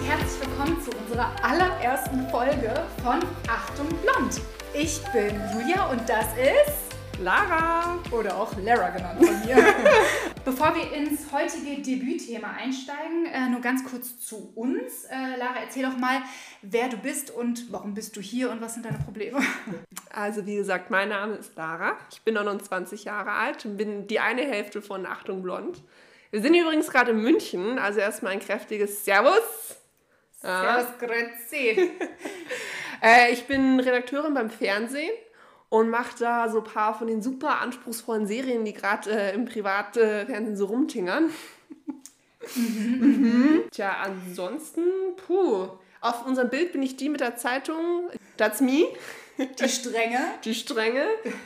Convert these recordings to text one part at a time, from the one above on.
und herzlich willkommen zu unserer allerersten Folge von Achtung Blond. Ich bin Julia und das ist Lara oder auch Lara genannt von mir. Bevor wir ins heutige Debütthema einsteigen, äh, nur ganz kurz zu uns. Äh, Lara, erzähl doch mal, wer du bist und warum bist du hier und was sind deine Probleme? Also wie gesagt, mein Name ist Lara. Ich bin 29 Jahre alt und bin die eine Hälfte von Achtung Blond. Wir sind übrigens gerade in München, also erstmal ein kräftiges Servus. Servus, grüezi. äh, ich bin Redakteurin beim Fernsehen und mache da so ein paar von den super anspruchsvollen Serien, die gerade äh, im Privatfernsehen so rumtingern. mhm. Tja, ansonsten, puh. Auf unserem Bild bin ich die mit der Zeitung. That's me. Die Strenge. Die Strenge.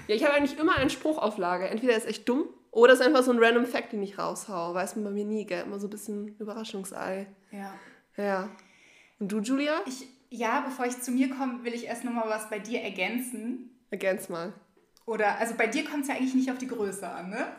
Ja, ich habe eigentlich immer einen Spruch auf Lager. Entweder ist echt dumm oder ist einfach so ein random Fact, den ich raushau. Weiß man bei mir nie, gell? Immer so ein bisschen Überraschungsei. Ja. Ja. Und du, Julia? Ich, ja, bevor ich zu mir komme, will ich erst nochmal was bei dir ergänzen. Ergänz mal. Oder, also bei dir kommt es ja eigentlich nicht auf die Größe an, ne?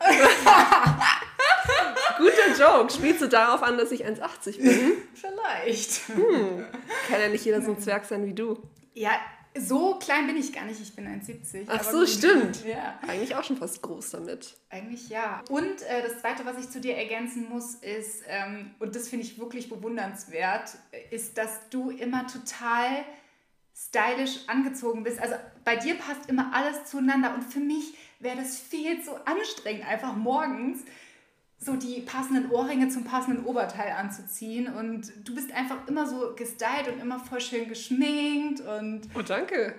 Guter Joke. Spielst du darauf an, dass ich 1,80 bin? Vielleicht. Hm. Kann ja nicht jeder so ein Zwerg sein wie du. Ja, so klein bin ich gar nicht. Ich bin 1,70. Ach so, stimmt. Ja. Eigentlich auch schon fast groß damit. Eigentlich ja. Und äh, das Zweite, was ich zu dir ergänzen muss, ist, ähm, und das finde ich wirklich bewundernswert, ist, dass du immer total stylisch angezogen bist. Also bei dir passt immer alles zueinander. Und für mich wäre das viel zu anstrengend, einfach morgens so die passenden Ohrringe zum passenden Oberteil anzuziehen. Und du bist einfach immer so gestylt und immer voll schön geschminkt und. Oh, danke.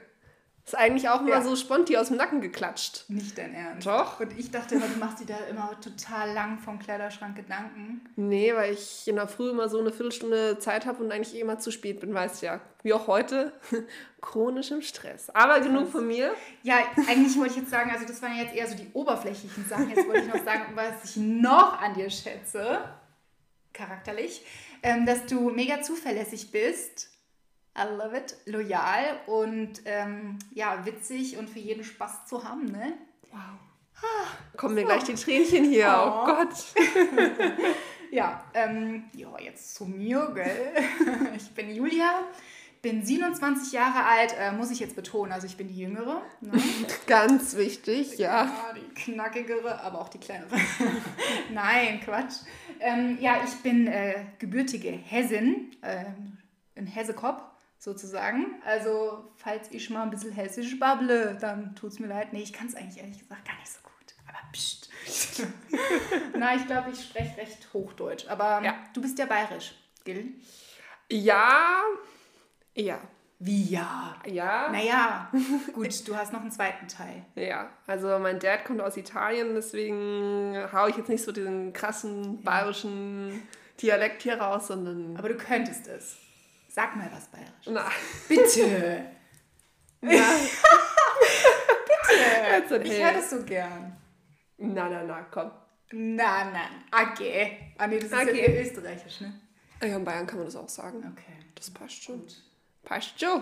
Ist eigentlich auch immer ja. so sponti aus dem Nacken geklatscht. Nicht dein Ernst. Doch. Und ich dachte immer, du machst dir da immer total lang vom Kleiderschrank Gedanken. Nee, weil ich in der Früh immer so eine Viertelstunde Zeit habe und eigentlich eh immer zu spät bin, weißt du ja. Wie auch heute. Chronisch im Stress. Aber genug von mir. Ja, eigentlich wollte ich jetzt sagen, also das waren jetzt eher so die oberflächlichen Sachen. Jetzt wollte ich noch sagen, was ich noch an dir schätze, charakterlich, ähm, dass du mega zuverlässig bist I love it. Loyal und ähm, ja, witzig und für jeden Spaß zu haben, ne? Wow. Ah, Kommen mir so. gleich die Tränchen hier, oh, oh Gott. ja, ähm, ja, jetzt zu mir, gell? Ich bin Julia, bin 27 Jahre alt, äh, muss ich jetzt betonen, also ich bin die Jüngere. Ne? Ganz wichtig, ja. ja. Die knackigere, aber auch die kleinere. Nein, Quatsch. Ähm, ja, ich bin äh, gebürtige Hessin, äh, in Hessekop sozusagen. Also, falls ich mal ein bisschen hessisch babble, dann tut es mir leid. Nee, ich kann es eigentlich ehrlich gesagt gar nicht so gut. Aber pst. Na, ich glaube, ich spreche recht Hochdeutsch. Aber ja. du bist ja bayerisch, Gil? Ja, ja. Wie ja? Ja. Naja, gut, du hast noch einen zweiten Teil. Ja, also mein Dad kommt aus Italien, deswegen haue ich jetzt nicht so diesen krassen bayerischen Dialekt hier raus, sondern. Aber du könntest es. Sag mal was Bayerisches. Na. Bitte. Na. Bitte. Ich höre das so gern. Na, na, na, komm. Na, na, okay. Ah, nee, das ist okay. ja österreichisch, ne? Ja, in Bayern kann man das auch sagen. Okay. Das passt schon. Gut. Passt schon.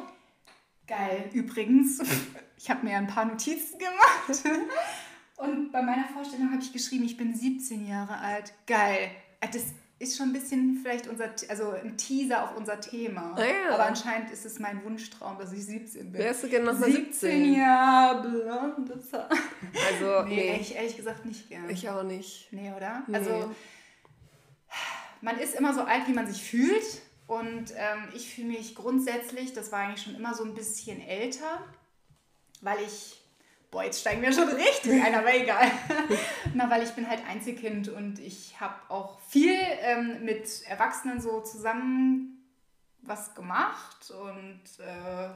Geil. Übrigens, ich habe mir ein paar Notizen gemacht. Und bei meiner Vorstellung habe ich geschrieben, ich bin 17 Jahre alt. Geil. Äh, das ist schon ein bisschen vielleicht unser, also ein Teaser auf unser Thema. Ah, ja. Aber anscheinend ist es mein Wunschtraum, dass ich 17 bin. Wärst du gerne noch mal 17? 17 Jahre blondes Haar. Also, nee, nee. Ich, ehrlich gesagt nicht gern. Ich auch nicht. Nee, oder? Nee. Also, man ist immer so alt, wie man sich fühlt. Und ähm, ich fühle mich grundsätzlich, das war eigentlich schon immer so ein bisschen älter, weil ich boah, jetzt steigen wir schon richtig ein, aber egal. Na, weil ich bin halt Einzelkind und ich habe auch viel ähm, mit Erwachsenen so zusammen was gemacht und äh,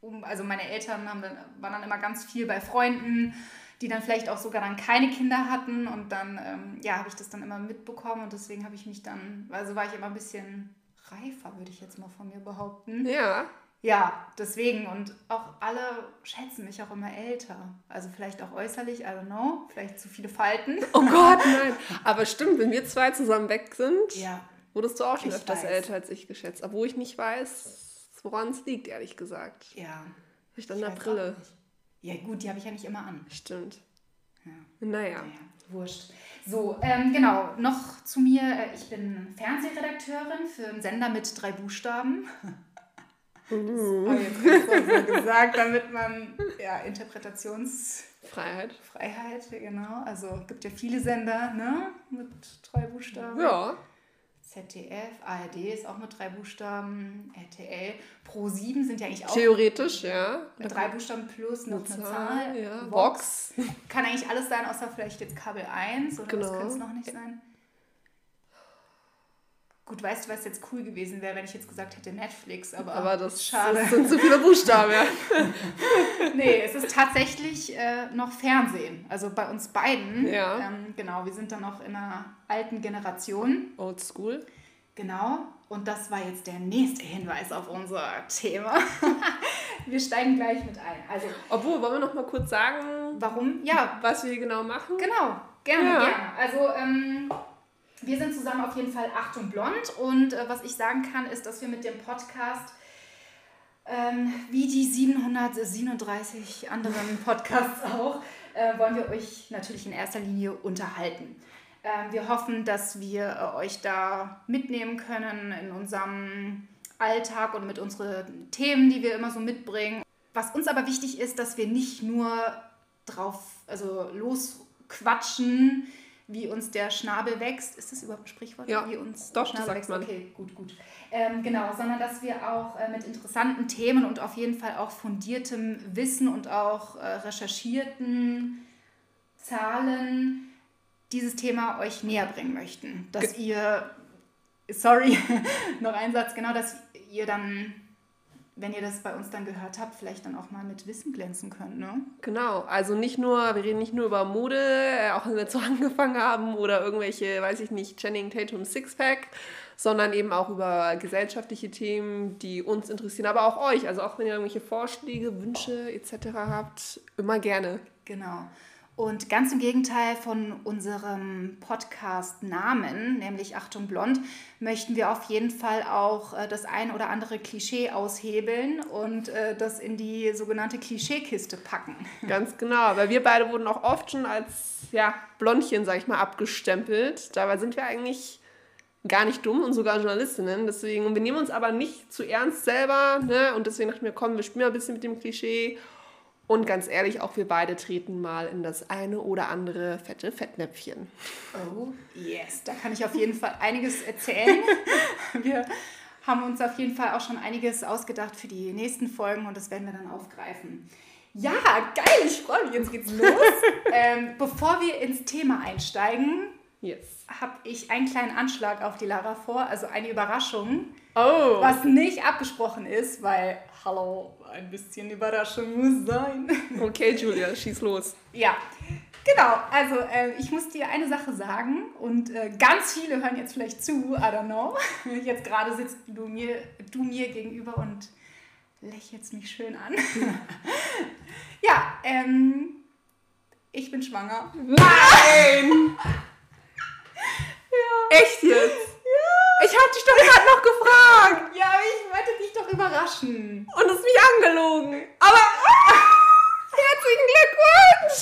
um, also meine Eltern haben waren dann immer ganz viel bei Freunden, die dann vielleicht auch sogar dann keine Kinder hatten und dann ähm, ja habe ich das dann immer mitbekommen und deswegen habe ich mich dann, also war ich immer ein bisschen reifer, würde ich jetzt mal von mir behaupten. Ja ja, deswegen und auch alle schätzen mich auch immer älter. Also vielleicht auch äußerlich, I don't know, vielleicht zu viele Falten. Oh Gott, nein. Aber stimmt, wenn wir zwei zusammen weg sind, ja. wurdest du auch schon ich öfters weiß. älter als ich geschätzt. Obwohl ich nicht weiß, woran es liegt, ehrlich gesagt. Ja. Vielleicht an der Brille. Ja gut, die habe ich ja nicht immer an. Stimmt. Ja. Naja. Naja, wurscht. So, ähm, genau, noch zu mir. Äh, Ich bin Fernsehredakteurin für einen Sender mit drei Buchstaben. Das habe ich jetzt so gesagt, damit man ja, Interpretationsfreiheit, Freiheit. genau. Also gibt ja viele Sender, ne? Mit drei Buchstaben. Ja. ZDF, ARD ist auch mit drei Buchstaben, RTL, Pro7 sind ja eigentlich auch Theoretisch, ja. mit drei Buchstaben plus noch eine, Zahl. Ja. Vox. Kann eigentlich alles sein, außer vielleicht jetzt Kabel 1 oder Genau. könnte es noch nicht sein? Gut, weißt du, was jetzt cool gewesen wäre, wenn ich jetzt gesagt hätte Netflix, aber, Aber das, schade. das sind zu viele Buchstaben, ja. nee, es ist tatsächlich äh, noch Fernsehen. Also bei uns beiden. Ja. Ähm, genau, wir sind dann noch in einer alten Generation. Old School. Genau. Und das war jetzt der nächste Hinweis auf unser Thema. wir steigen gleich mit ein. Also, Obwohl, wollen wir noch mal kurz sagen, warum? Ja, was wir hier genau machen? Genau, gerne, Ja. gerne. Also ähm, wir sind zusammen auf jeden Fall Achtung Blond und äh, was ich sagen kann, ist, dass wir mit dem Podcast ähm, wie die 737 anderen Podcasts auch, äh, wollen wir euch natürlich in erster Linie unterhalten. Ähm, wir hoffen, dass wir äh, euch da mitnehmen können in unserem Alltag und mit unseren Themen, die wir immer so mitbringen. Was uns aber wichtig ist, dass wir nicht nur drauf, also losquatschen, wie uns der Schnabel wächst. Ist das überhaupt ein Sprichwort? Ja, wie uns doch, Schnabel sagt wächst? man. Okay, gut, gut. Ähm, genau, sondern dass wir auch äh, mit interessanten Themen und auf jeden Fall auch fundiertem Wissen und auch äh, recherchierten Zahlen dieses Thema euch näher bringen möchten. Dass Ge- ihr, sorry, noch ein Satz, genau, dass ihr dann, wenn ihr das bei uns dann gehört habt, vielleicht dann auch mal mit Wissen glänzen könnt, ne? Genau, also nicht nur, wir reden nicht nur über Mode, äh, auch wenn wir so angefangen haben oder irgendwelche, weiß ich nicht, Channing Tatum Sixpack, sondern eben auch über gesellschaftliche Themen, die uns interessieren, aber auch euch. Also auch wenn ihr irgendwelche Vorschläge, Wünsche etc. habt, immer gerne. Genau. Und ganz im Gegenteil von unserem Podcast-Namen, nämlich Achtung Blond, möchten wir auf jeden Fall auch äh, das ein oder andere Klischee aushebeln und äh, das in die sogenannte Klischeekiste packen. Ganz genau, weil wir beide wurden auch oft schon als ja, Blondchen, sag ich mal, abgestempelt. Dabei sind wir eigentlich gar nicht dumm und sogar Journalistinnen. Deswegen, wir nehmen uns aber nicht zu ernst selber. Ne? Und deswegen dachten wir, komm, wir spielen mal ein bisschen mit dem Klischee. Und ganz ehrlich, auch wir beide treten mal in das eine oder andere fette Fettnäpfchen. Oh, yes, da kann ich auf jeden Fall einiges erzählen. Wir haben uns auf jeden Fall auch schon einiges ausgedacht für die nächsten Folgen und das werden wir dann aufgreifen. Ja, geil, ich freue mich, jetzt geht's los. ähm, bevor wir ins Thema einsteigen, Yes. habe ich einen kleinen Anschlag auf die Lara vor, also eine Überraschung, Oh. was nicht abgesprochen ist, weil, hallo, ein bisschen Überraschung muss sein. Okay, Julia, schieß los. Ja, genau. Also äh, ich muss dir eine Sache sagen und äh, ganz viele hören jetzt vielleicht zu, I don't know. Jetzt gerade sitzt du mir, du mir gegenüber und lächelst mich schön an. ja, ähm, ich bin schwanger. Nein! Echt jetzt? Ja. Ich hab dich doch gerade noch gefragt Ja, aber ich wollte dich doch überraschen. und es mich angelogen. Aber herzlichen Glückwunsch!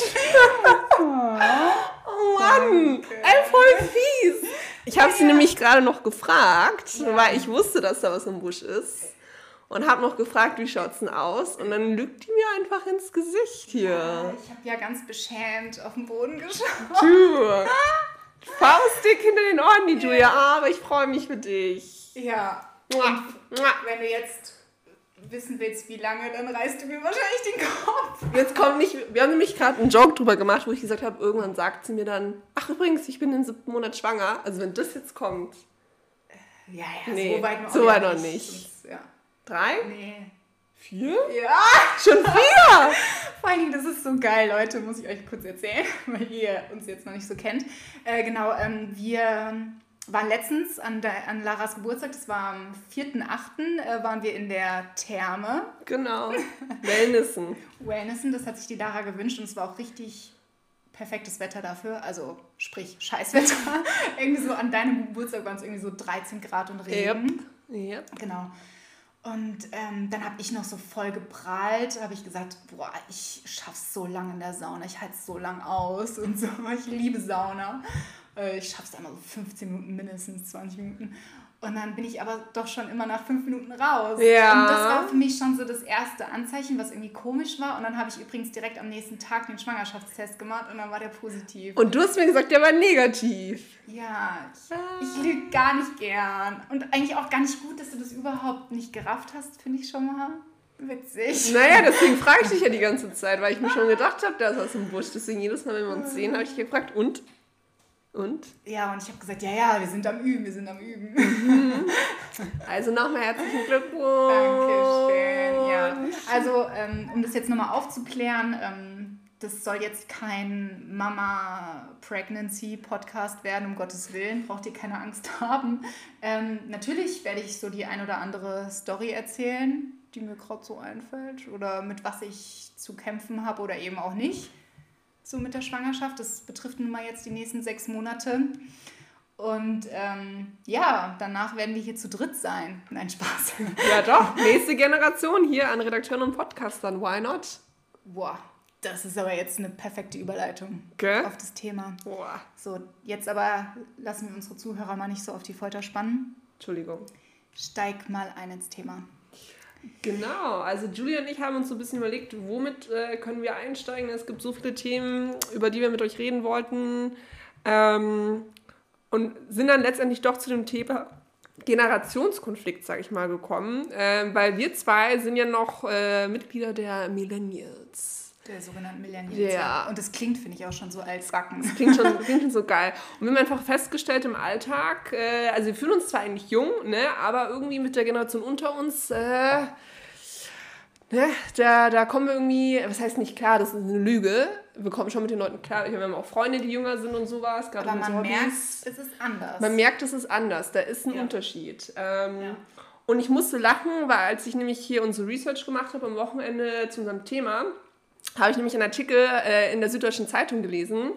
Oh Mann, ey, voll fies. Ich habe sie nämlich gerade noch gefragt, Ja. weil ich wusste, dass da was im Busch ist. Und habe noch gefragt, wie schaut's denn aus? Und dann lügt die mir einfach ins Gesicht hier. Ich habe ja ganz beschämt auf den Boden geschaut. Tür. Faustdick hinter den Ohren, die Julia. Aber ich freue mich für dich. Ja, mua. wenn du jetzt wissen willst, wie lange, dann reißt du mir wahrscheinlich den Kopf. Jetzt kommt nicht, wir haben nämlich gerade einen Joke drüber gemacht, wo ich gesagt habe, irgendwann sagt sie mir dann, ach übrigens, ich bin im siebten Monat schwanger. Also wenn das jetzt kommt, Ja, ja, Nee, so weit noch, so weit ja noch nicht. Ja. drei, Nee. Vier, Ja, schon vier. vor allen Dingen, das ist so geil, Leute, muss ich euch kurz erzählen, weil ihr uns jetzt noch nicht so kennt. Äh, genau, ähm, wir waren letztens an, der, an Laras Geburtstag, das war am 4.8., äh, waren wir in der Therme. Genau, Wellnessen. Wellnessen, das hat sich die Lara gewünscht und es war auch richtig perfektes Wetter dafür, also sprich Scheißwetter. irgendwie so an deinem Geburtstag waren es irgendwie so 13 Grad und Regen. Yep. Genau. Und ähm, dann habe ich noch so voll geprahlt, habe ich gesagt, boah, ich schaff's so lange in der Sauna, ich halte so lang aus und so, ich liebe Sauna. Äh, ich schaff's einmal so 15 Minuten mindestens, 20 Minuten. Und dann bin ich aber doch schon immer nach fünf Minuten raus. Ja. Und das war für mich schon so das erste Anzeichen, was irgendwie komisch war. Und dann habe ich übrigens direkt am nächsten Tag den Schwangerschaftstest gemacht und dann war der positiv. Und du hast mir gesagt, der war negativ. Ja, ich, ich lüge gar nicht gern. Und eigentlich auch gar nicht gut, dass du das überhaupt nicht gerafft hast, finde ich schon mal. Witzig. Naja, deswegen frage ich dich ja die ganze Zeit, weil ich mir schon gedacht habe, da ist was im Busch. Deswegen jedes Mal, wenn wir uns sehen, habe ich gefragt, und? Und? Ja, und ich habe gesagt, ja, ja, wir sind am Üben, wir sind am Üben. Mhm. Also nochmal herzlichen Glückwunsch. Dankeschön. Ja. Also, ähm, um das jetzt nochmal aufzuklären, ähm, das soll jetzt kein Mama-Pregnancy-Podcast werden, um Gottes Willen, braucht ihr keine Angst haben. Ähm, natürlich werde ich so die ein oder andere Story erzählen, die mir gerade so einfällt oder mit was ich zu kämpfen habe oder eben auch nicht so mit der Schwangerschaft. Das betrifft nun mal jetzt die nächsten sechs Monate. Und ähm, ja, danach werden wir hier zu dritt sein. Nein, Spaß. Ja, doch. Nächste Generation hier an Redakteuren und Podcastern. Why not? Boah, das ist aber jetzt eine perfekte Überleitung okay. auf das Thema. Boah. So, jetzt aber lassen wir unsere Zuhörer mal nicht so auf die Folter spannen. Entschuldigung. Steig mal ein ins Thema. Genau, also Julia und ich haben uns so ein bisschen überlegt, womit äh, können wir einsteigen. Es gibt so viele Themen, über die wir mit euch reden wollten. Ähm, und sind dann letztendlich doch zu dem Thema Generationskonflikt, sage ich mal, gekommen. Äh, weil wir zwei sind ja noch äh, Mitglieder der Millennials. Der sogenannten Millennials. Ja. Und das klingt, finde ich, auch schon so als Backen. Das klingt schon, klingt schon so geil. Und wir haben einfach festgestellt im Alltag, äh, also wir fühlen uns zwar eigentlich jung, ne, aber irgendwie mit der Generation unter uns, äh, ne, da, da kommen wir irgendwie, was heißt nicht klar, das ist eine Lüge. Wir kommen schon mit den Leuten klar. Wir haben auch Freunde, die jünger sind und sowas. Aber man merkt, es ist anders. Man merkt, es ist anders. Da ist ein ja. Unterschied. Ähm, ja. Und ich musste lachen, weil als ich nämlich hier unsere Research gemacht habe am Wochenende zu unserem Thema, habe ich nämlich einen Artikel äh, in der Süddeutschen Zeitung gelesen,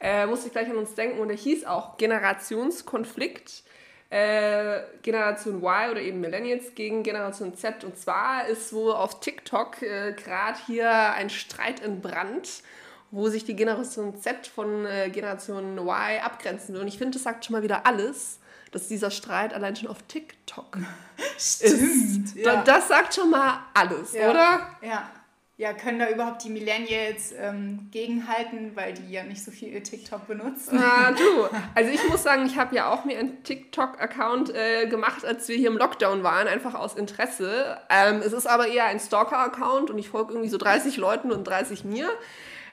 äh, musste ich gleich an uns denken und der hieß auch Generationskonflikt. Äh, Generation Y oder eben Millennials gegen Generation Z. Und zwar ist so auf TikTok äh, gerade hier ein Streit in Brand, wo sich die Generation Z von äh, Generation Y abgrenzen will. Und ich finde, das sagt schon mal wieder alles, dass dieser Streit allein schon auf TikTok Stimmt, ist. Ja. Das sagt schon mal alles, ja. oder? Ja ja, können da überhaupt die Millennials ähm, gegenhalten, weil die ja nicht so viel TikTok benutzen? Ah, du. Also ich muss sagen, ich habe ja auch mir einen TikTok-Account äh, gemacht, als wir hier im Lockdown waren, einfach aus Interesse. Ähm, es ist aber eher ein Stalker-Account und ich folge irgendwie so 30 Leuten und 30 mir.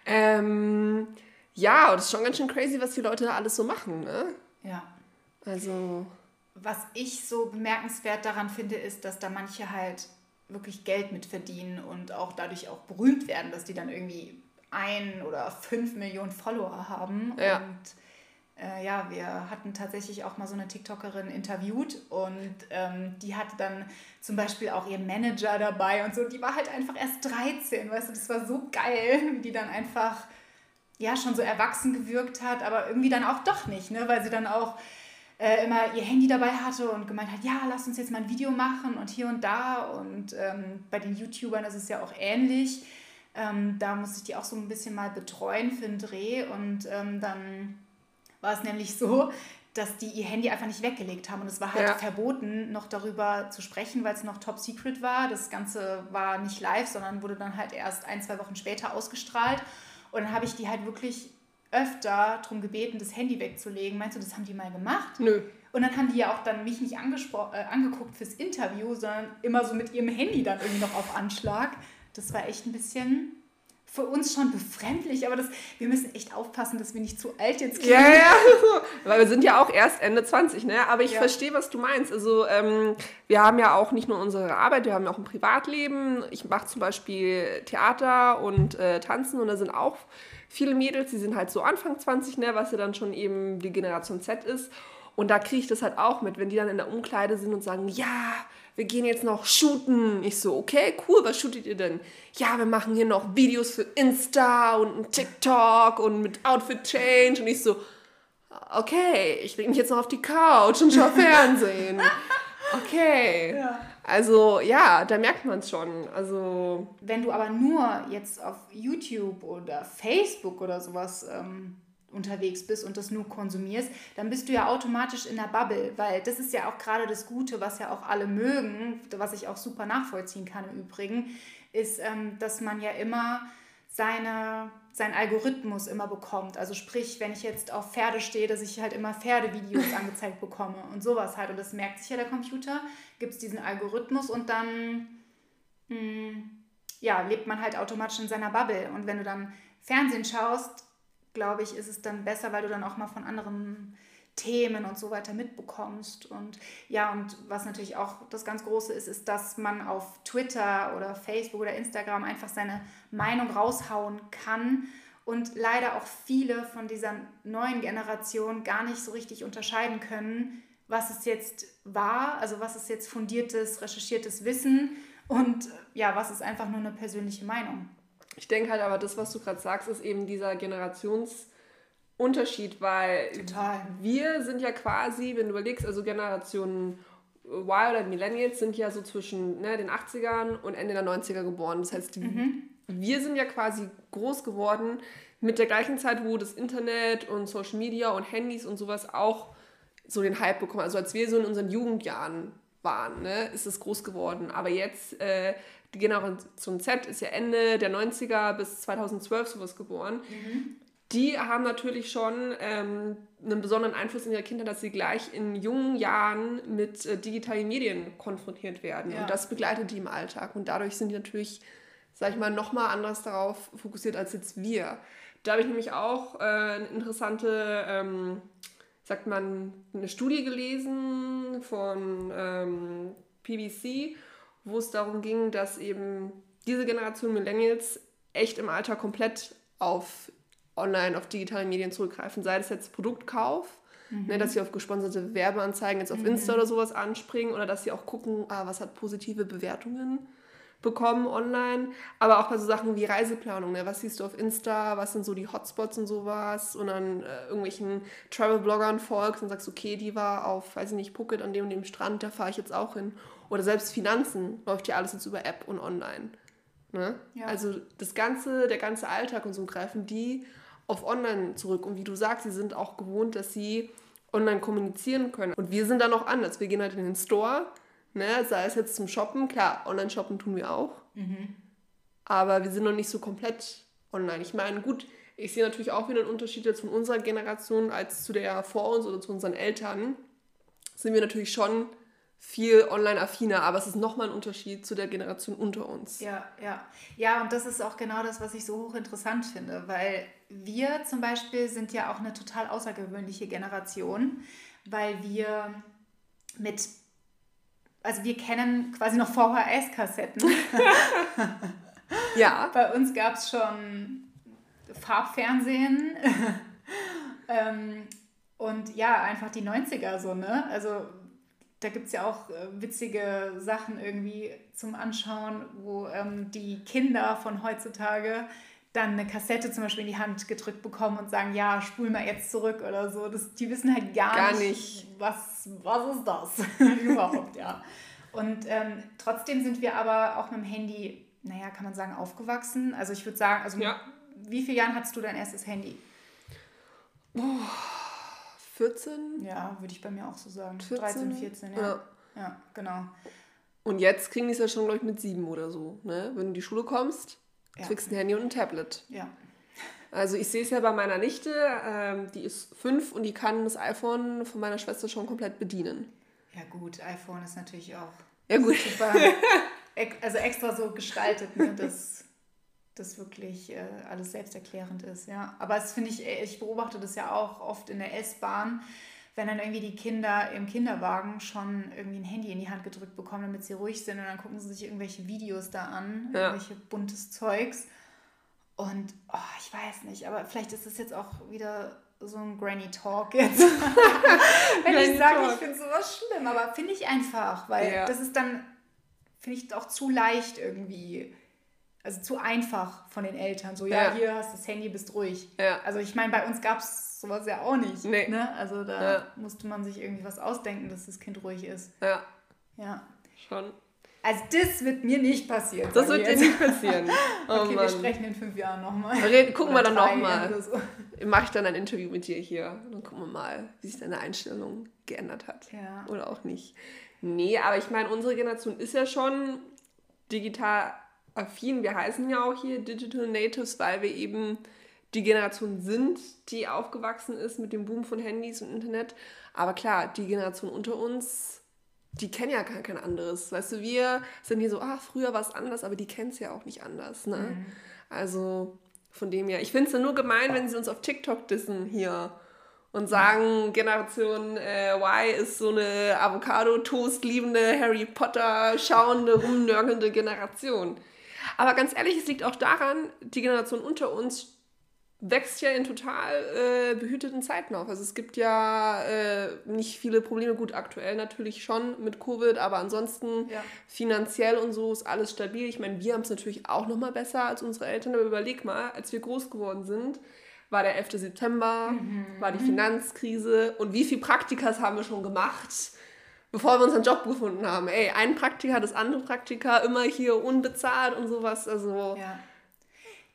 Ähm, ja, und das ist schon ganz schön crazy, was die Leute da alles so machen, ne? Ja. Also... Was ich so bemerkenswert daran finde, ist, dass da manche halt wirklich Geld mit verdienen und auch dadurch auch berühmt werden, dass die dann irgendwie ein oder fünf Millionen Follower haben. Ja. Und äh, ja, wir hatten tatsächlich auch mal so eine TikTokerin interviewt und ähm, die hatte dann zum Beispiel auch ihren Manager dabei und so. Die war halt einfach erst 13, weißt du, das war so geil, wie die dann einfach ja schon so erwachsen gewirkt hat, aber irgendwie dann auch doch nicht, ne? weil sie dann auch äh, immer ihr Handy dabei hatte und gemeint hat, ja, lass uns jetzt mal ein Video machen und hier und da. Und ähm, bei den YouTubern ist es ja auch ähnlich. Ähm, da musste ich die auch so ein bisschen mal betreuen für einen Dreh. Und ähm, dann war es nämlich so, dass die ihr Handy einfach nicht weggelegt haben. Und es war halt ja. verboten, noch darüber zu sprechen, weil es noch top secret war. Das Ganze war nicht live, sondern wurde dann halt erst ein, zwei Wochen später ausgestrahlt. Und dann habe ich die halt wirklich öfter darum gebeten, das Handy wegzulegen. Meinst du, das haben die mal gemacht? Nö. Und dann haben die ja auch dann mich nicht äh, angeguckt fürs Interview, sondern immer so mit ihrem Handy dann irgendwie noch auf Anschlag. Das war echt ein bisschen für uns schon befremdlich, aber das, wir müssen echt aufpassen, dass wir nicht zu alt jetzt klingen. Ja, ja, weil wir sind ja auch erst Ende 20, ne? Aber ich ja. verstehe, was du meinst. Also ähm, wir haben ja auch nicht nur unsere Arbeit, wir haben ja auch ein Privatleben. Ich mache zum Beispiel Theater und äh, Tanzen und da sind auch viele Mädels, die sind halt so Anfang 20, ne, was ja dann schon eben die Generation Z ist. Und da kriege ich das halt auch mit, wenn die dann in der Umkleide sind und sagen, ja, wir gehen jetzt noch shooten. Ich so, okay, cool, was shootet ihr denn? Ja, wir machen hier noch Videos für Insta und ein TikTok und mit Outfit Change. Und ich so, okay, ich lege mich jetzt noch auf die Couch und schaue Fernsehen. Okay. Ja. Also ja, da merkt man es schon. Also wenn du aber nur jetzt auf YouTube oder Facebook oder sowas ähm, unterwegs bist und das nur konsumierst, dann bist du ja automatisch in der Bubble, weil das ist ja auch gerade das Gute, was ja auch alle mögen, was ich auch super nachvollziehen kann im Übrigen, ist, ähm, dass man ja immer seine, seinen Algorithmus immer bekommt. Also sprich, wenn ich jetzt auf Pferde stehe, dass ich halt immer Pferdevideos angezeigt bekomme und sowas halt. Und das merkt sich ja der Computer, gibt es diesen Algorithmus und dann mh, hm, ja, lebt man halt automatisch in seiner Bubble. Und wenn du dann Fernsehen schaust, glaube ich, ist es dann besser, weil du dann auch mal von anderen Themen und so weiter mitbekommst. Und ja, und was natürlich auch das ganz Große ist, ist, dass man auf Twitter oder Facebook oder Instagram einfach seine Meinung raushauen kann und leider auch viele von dieser neuen Generation gar nicht so richtig unterscheiden können, was ist jetzt wahr, also was ist jetzt fundiertes, recherchiertes Wissen und ja, was ist einfach nur eine persönliche Meinung. Ich denke halt aber, das, was du gerade sagst, ist eben dieser Generationsunterschied, weil Total. wir sind ja quasi, wenn du überlegst, also Generationen Y oder Millennials sind ja so zwischen ne, den 80ern und Ende der 90er geboren. Das heißt, mhm. wir sind ja quasi groß geworden mit der gleichen Zeit, wo das Internet und Social Media und Handys und sowas auch so den Hype bekommen. Also als wir so in unseren Jugendjahren waren, ne, ist es groß geworden. Aber jetzt äh, die Generation Z ist ja Ende der 90er bis 2012 sowas geboren. Mhm. Die haben natürlich schon ähm, einen besonderen Einfluss in ihrer Kindheit, dass sie gleich in jungen Jahren mit äh, digitalen Medien konfrontiert werden. Ja. Und das begleitet die im Alltag. Und dadurch sind die natürlich, sag ich mal, nochmal anders darauf fokussiert als jetzt wir. Da habe ich nämlich auch äh, eine interessante, ähm, sagt man, eine Studie gelesen von ähm, PBC wo es darum ging, dass eben diese Generation Millennials echt im Alter komplett auf online, auf digitale Medien zurückgreifen, sei es jetzt Produktkauf, mhm. ne, dass sie auf gesponserte Werbeanzeigen jetzt auf mhm. Insta oder sowas anspringen oder dass sie auch gucken, ah, was hat positive Bewertungen bekommen online, aber auch bei so Sachen wie Reiseplanung, ne? was siehst du auf Insta, was sind so die Hotspots und sowas und dann äh, irgendwelchen Travel-Bloggern folgst und sagst, okay, die war auf, weiß ich nicht, Phuket an dem und dem Strand, da fahre ich jetzt auch hin oder selbst Finanzen läuft ja alles jetzt über App und online. Ne? Ja. Also das ganze, der ganze Alltag und so greifen die auf online zurück. Und wie du sagst, sie sind auch gewohnt, dass sie online kommunizieren können. Und wir sind da noch anders. Wir gehen halt in den Store, ne? sei es jetzt zum Shoppen. Klar, Online-Shoppen tun wir auch. Mhm. Aber wir sind noch nicht so komplett online. Ich meine, gut, ich sehe natürlich auch wieder einen Unterschied jetzt von unserer Generation als zu der vor uns oder zu unseren Eltern. Sind wir natürlich schon viel online-affiner, aber es ist nochmal ein Unterschied zu der Generation unter uns. Ja, ja. Ja, und das ist auch genau das, was ich so hochinteressant finde, weil wir zum Beispiel sind ja auch eine total außergewöhnliche Generation, weil wir mit, also wir kennen quasi noch VHS-Kassetten. ja. Bei uns gab es schon Farbfernsehen. ähm, und ja, einfach die 90er so, ne? Also da gibt es ja auch äh, witzige Sachen irgendwie zum Anschauen, wo ähm, die Kinder von heutzutage dann eine Kassette zum Beispiel in die Hand gedrückt bekommen und sagen, ja, spul mal jetzt zurück oder so. Das, die wissen halt gar, gar nicht, nicht, was, was ist das überhaupt, ja. Und ähm, trotzdem sind wir aber auch mit dem Handy, naja, kann man sagen, aufgewachsen. Also ich würde sagen, also ja. wie viele Jahren hattest du dein erstes Handy? Boah 14? Ja, würde ich bei mir auch so sagen. 14? 13, 14, ja. ja. Ja, genau. Und jetzt kriegen die es ja schon, glaube ich, mit sieben oder so. Ne? Wenn du in die Schule kommst, ja. kriegst du ein Handy und ein Tablet. Ja. Also ich sehe es ja bei meiner Nichte, ähm, die ist fünf und die kann das iPhone von meiner Schwester schon komplett bedienen. Ja gut, iPhone ist natürlich auch ja, gut. super, also extra so gestaltet, ne, dass das wirklich äh, alles selbsterklärend ist, ja. Aber es finde ich, ich beobachte das ja auch oft in der S-Bahn, wenn dann irgendwie die Kinder im Kinderwagen schon irgendwie ein Handy in die Hand gedrückt bekommen, damit sie ruhig sind und dann gucken sie sich irgendwelche Videos da an, ja. irgendwelche buntes Zeugs. Und oh, ich weiß nicht, aber vielleicht ist das jetzt auch wieder so ein Granny Talk jetzt. Wenn Granny ich sage, ich finde sowas schlimm, aber finde ich einfach, weil ja. das ist dann, finde ich auch zu leicht irgendwie also zu einfach von den Eltern. So, ja, ja. hier hast du das Handy, bist ruhig. Ja. Also ich meine, bei uns gab es sowas ja auch nicht. Nee. Ne? Also da ja. musste man sich irgendwie was ausdenken, dass das Kind ruhig ist. Ja. Ja. Schon. Also das wird mir nicht passieren. Das wird dir nicht passieren. Oh okay, Mann. wir sprechen in fünf Jahren nochmal. Gucken wir dann nochmal. So. Mache ich dann ein Interview mit dir hier. Dann gucken wir mal, wie sich deine Einstellung geändert hat. Ja. Oder auch nicht. Nee, aber ich meine, unsere Generation ist ja schon digital affin. Wir heißen ja auch hier Digital Natives, weil wir eben die Generation sind, die aufgewachsen ist mit dem Boom von Handys und Internet. Aber klar, die Generation unter uns, die kennen ja gar kein anderes. Weißt du, wir sind hier so, ah, früher war es anders, aber die kennen es ja auch nicht anders. Ne? Mhm. Also von dem her, ich finde es ja nur gemein, wenn sie uns auf TikTok dissen hier und sagen, Generation äh, Y ist so eine Avocado-Toast liebende, Harry Potter schauende, rumnörgelnde Generation. Aber ganz ehrlich, es liegt auch daran, die Generation unter uns wächst ja in total äh, behüteten Zeiten auf. Also es gibt ja äh, nicht viele Probleme, gut aktuell natürlich schon mit Covid, aber ansonsten ja. finanziell und so ist alles stabil. Ich meine, wir haben es natürlich auch noch mal besser als unsere Eltern, aber überleg mal, als wir groß geworden sind, war der 11. September, mhm. war die Finanzkrise und wie viele Praktikas haben wir schon gemacht? Bevor wir unseren Job gefunden haben. Ey, ein Praktiker, das andere Praktiker, immer hier unbezahlt und sowas. Also ja.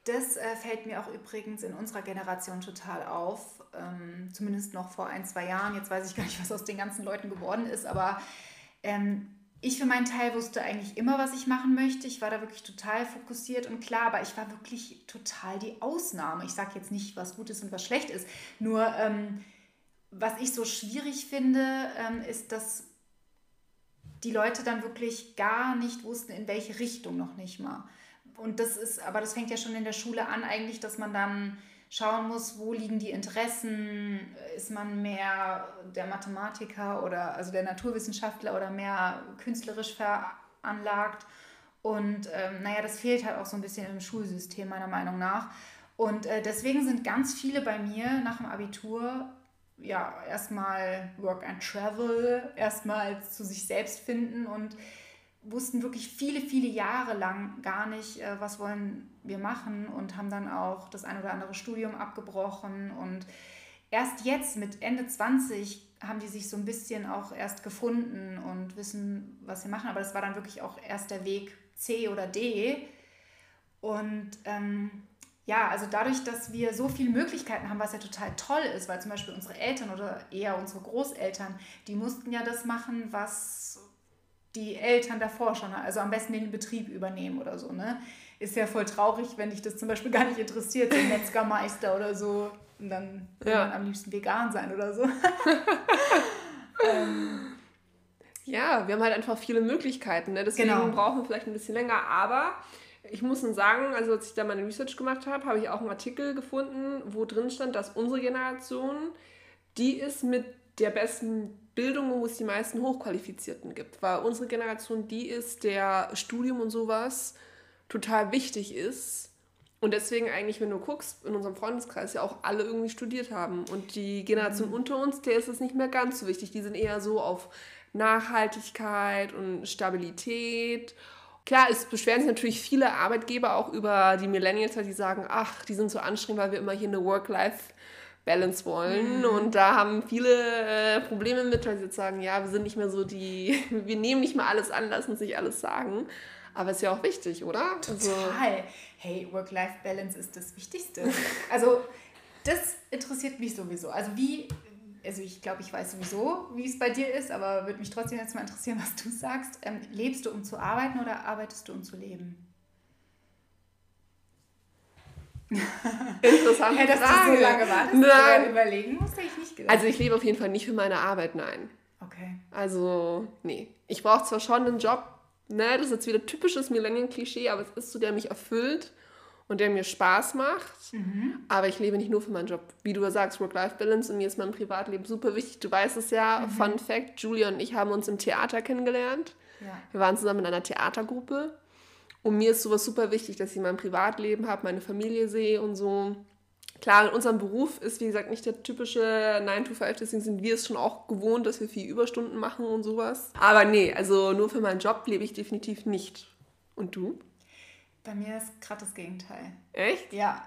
Das äh, fällt mir auch übrigens in unserer Generation total auf. Ähm, zumindest noch vor ein, zwei Jahren. Jetzt weiß ich gar nicht, was aus den ganzen Leuten geworden ist. Aber ähm, ich für meinen Teil wusste eigentlich immer, was ich machen möchte. Ich war da wirklich total fokussiert und klar, aber ich war wirklich total die Ausnahme. Ich sage jetzt nicht, was gut ist und was schlecht ist. Nur, ähm, was ich so schwierig finde, ähm, ist, dass die Leute dann wirklich gar nicht wussten, in welche Richtung noch nicht mal und das ist, aber das fängt ja schon in der Schule an, eigentlich, dass man dann schauen muss, wo liegen die Interessen, ist man mehr der Mathematiker oder also der Naturwissenschaftler oder mehr künstlerisch veranlagt. Und ähm, naja, das fehlt halt auch so ein bisschen im Schulsystem meiner Meinung nach. Und äh, deswegen sind ganz viele bei mir nach dem Abitur ja erstmal Work and Travel, erstmal zu sich selbst finden und wussten wirklich viele, viele Jahre lang gar nicht, äh, was wollen wir machen und haben dann auch das ein oder andere Studium abgebrochen. Und erst jetzt mit Ende 20 haben die sich so ein bisschen auch erst gefunden und wissen, was sie machen. Aber das war dann wirklich auch erst der Weg C oder D. Und ähm, ja, also dadurch, dass wir so viele Möglichkeiten haben, was ja total toll ist, weil zum Beispiel unsere Eltern oder eher unsere Großeltern, die mussten ja das machen, was die Eltern davor schon, also am besten den Betrieb übernehmen oder so, ne? Ist ja voll traurig, wenn dich das zum Beispiel gar nicht interessiert, so Metzgermeister oder so. Und dann will ja. man am liebsten vegan sein oder so. ähm. Ja, wir haben halt einfach viele Möglichkeiten. Ne? Deswegen genau. brauchen wir vielleicht ein bisschen länger. Aber ich muss nun sagen, also als ich da meine Research gemacht habe, habe ich auch einen Artikel gefunden, wo drin stand, dass unsere Generation die ist mit der besten Bildung, wo es die meisten Hochqualifizierten gibt. Weil unsere Generation die ist, der Studium und sowas total wichtig ist. Und deswegen eigentlich, wenn du guckst, in unserem Freundeskreis ja auch alle irgendwie studiert haben. Und die Generation mhm. unter uns, der ist es nicht mehr ganz so wichtig. Die sind eher so auf Nachhaltigkeit und Stabilität. Klar, es beschweren sich natürlich viele Arbeitgeber auch über die Millennials, weil die sagen, ach, die sind so anstrengend, weil wir immer hier eine Work-Life- Balance wollen. Mhm. Und da haben viele äh, Probleme mit, weil sie jetzt sagen, ja, wir sind nicht mehr so die, wir nehmen nicht mehr alles an, lassen uns nicht alles sagen. Aber ist ja auch wichtig, oder? Total. Also, hey, Work-Life-Balance ist das Wichtigste. also das interessiert mich sowieso. Also wie, also ich glaube, ich weiß sowieso, wie es bei dir ist, aber würde mich trotzdem jetzt mal interessieren, was du sagst. Ähm, lebst du, um zu arbeiten oder arbeitest du, um zu leben? Interessante ja, dass Frage. du so lange wartest nein. überlegen musst, hätte ich nicht gedacht. Also ich lebe auf jeden Fall nicht für meine Arbeit, nein. Okay. Also, nee. Ich brauche zwar schon einen Job, ne, das ist jetzt wieder typisches Millennium-Klischee, aber es ist so, der mich erfüllt und der mir Spaß macht. Mhm. Aber ich lebe nicht nur für meinen Job. Wie du sagst, Work-Life-Balance und mir ist mein Privatleben super wichtig. Du weißt es ja, mhm. Fun Fact, Julia und ich haben uns im Theater kennengelernt. Ja. Wir waren zusammen in einer Theatergruppe. Und mir ist sowas super wichtig, dass ich mein Privatleben habe, meine Familie sehe und so. Klar, in unserem Beruf ist, wie gesagt, nicht der typische 9-to-5, deswegen sind wir es schon auch gewohnt, dass wir viel Überstunden machen und sowas. Aber nee, also nur für meinen Job lebe ich definitiv nicht. Und du? Bei mir ist gerade das Gegenteil. Echt? Ja.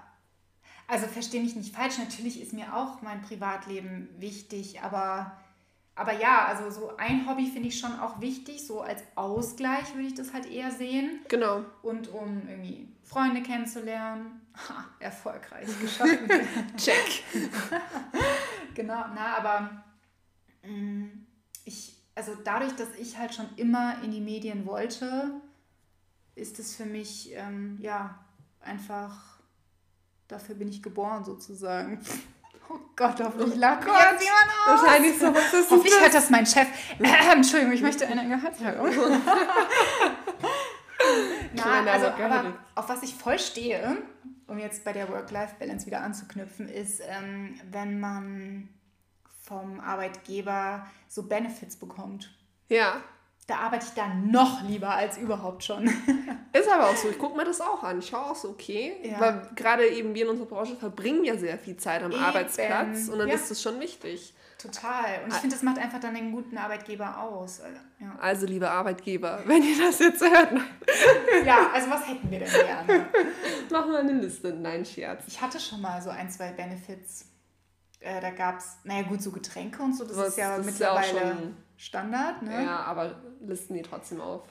Also verstehe mich nicht falsch, natürlich ist mir auch mein Privatleben wichtig, aber aber ja, also so ein Hobby finde ich schon auch wichtig. So als Ausgleich würde ich das halt eher sehen. Genau. Und um irgendwie Freunde kennenzulernen. Ha, erfolgreich geschafft. Check. genau, na, aber mh, mm, ich, also dadurch, dass ich halt schon immer in die Medien wollte, ist es für mich, ähm, ja, einfach, dafür bin ich geboren sozusagen. Oh Gott, hoffentlich lacht oh Gott, jemand aus. Wahrscheinlich so, was ist Hoffentlich das? hört das mein Chef. Äh, Entschuldigung, ich möchte eine Gehaltserhöhung. Na, also, aber auf was ich voll stehe, um jetzt bei der Work-Life-Balance wieder anzuknüpfen, ist, ähm, wenn man vom Arbeitgeber so Benefits bekommt. Ja da arbeite ich dann noch lieber als überhaupt schon. Ist aber auch so. Ich gucke mir das auch an. Ich schaue auch so, okay. Ja. Weil gerade eben wir in unserer Branche verbringen ja sehr viel Zeit am eben. Arbeitsplatz und dann ja. ist das schon wichtig. Total. Und ich finde, das macht einfach dann einen guten Arbeitgeber aus. Ja. Also, liebe Arbeitgeber, wenn ihr das jetzt hört. ja, also was hätten wir denn gerne? Machen wir eine Liste. Nein, Scherz. Ich hatte schon mal so ein, zwei Benefits. Äh, da gab es, naja gut, so Getränke und so, das was, ist ja das mittlerweile... Ist ja Standard, ne? Ja, aber listen die trotzdem auf.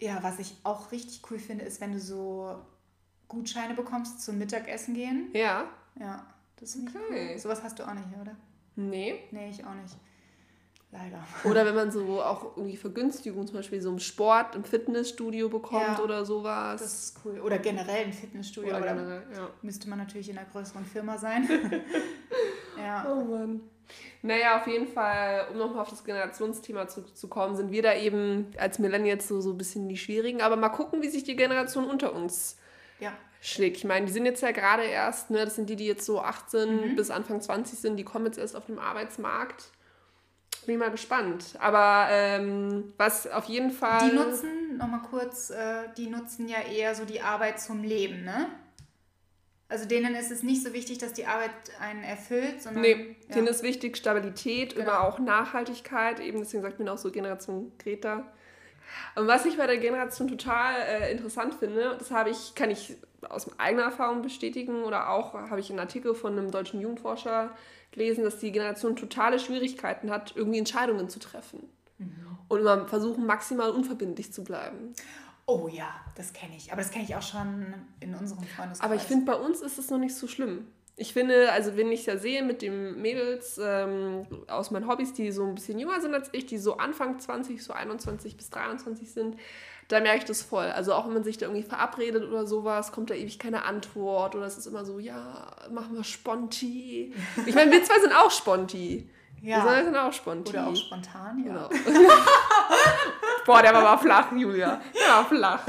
Ja, was ich auch richtig cool finde, ist, wenn du so Gutscheine bekommst zum Mittagessen gehen. Ja. Ja, das ist okay. cool. Sowas hast du auch nicht, oder? Nee. Nee, ich auch nicht. Leider. Oder wenn man so auch irgendwie Vergünstigungen zum Beispiel so im Sport, im Fitnessstudio bekommt ja, oder sowas. Das ist cool. Oder generell ein Fitnessstudio. Oder generell, ja. Müsste man natürlich in einer größeren Firma sein. ja. Oh Mann. Naja, auf jeden Fall, um nochmal auf das Generationsthema zurückzukommen, sind wir da eben als Millennials so, so ein bisschen die Schwierigen. Aber mal gucken, wie sich die Generation unter uns ja. schlägt. Ich meine, die sind jetzt ja gerade erst, ne, das sind die, die jetzt so 18 mhm. bis Anfang 20 sind, die kommen jetzt erst auf dem Arbeitsmarkt. Bin ich mal gespannt. Aber ähm, was auf jeden Fall. Die nutzen, nochmal kurz, äh, die nutzen ja eher so die Arbeit zum Leben, ne? Also denen ist es nicht so wichtig, dass die Arbeit einen erfüllt, sondern. Nee, ja. denen ist wichtig Stabilität, genau. aber auch Nachhaltigkeit. Eben deswegen sagt man auch so Generation Greta. Und was ich bei der Generation total äh, interessant finde, das habe ich, kann ich aus eigener Erfahrung bestätigen oder auch habe ich einen Artikel von einem deutschen Jugendforscher gelesen, dass die Generation totale Schwierigkeiten hat, irgendwie Entscheidungen zu treffen. Mhm. Und immer versuchen, maximal unverbindlich zu bleiben. Oh ja, das kenne ich. Aber das kenne ich auch schon in unserem Freundeskreis. Aber ich finde, bei uns ist es noch nicht so schlimm. Ich finde, also wenn ich ja sehe mit den Mädels ähm, aus meinen Hobbys, die so ein bisschen jünger sind als ich, die so Anfang 20, so 21 bis 23 sind, da merke ich das voll. Also auch wenn man sich da irgendwie verabredet oder sowas, kommt da ewig keine Antwort oder es ist immer so, ja, machen wir Sponti. Ich meine, wir zwei sind auch Sponti. Ja. Wir sind auch Sponti. Oder auch spontan, ja. Genau. Boah, der war aber flach, Julia. Der war flach.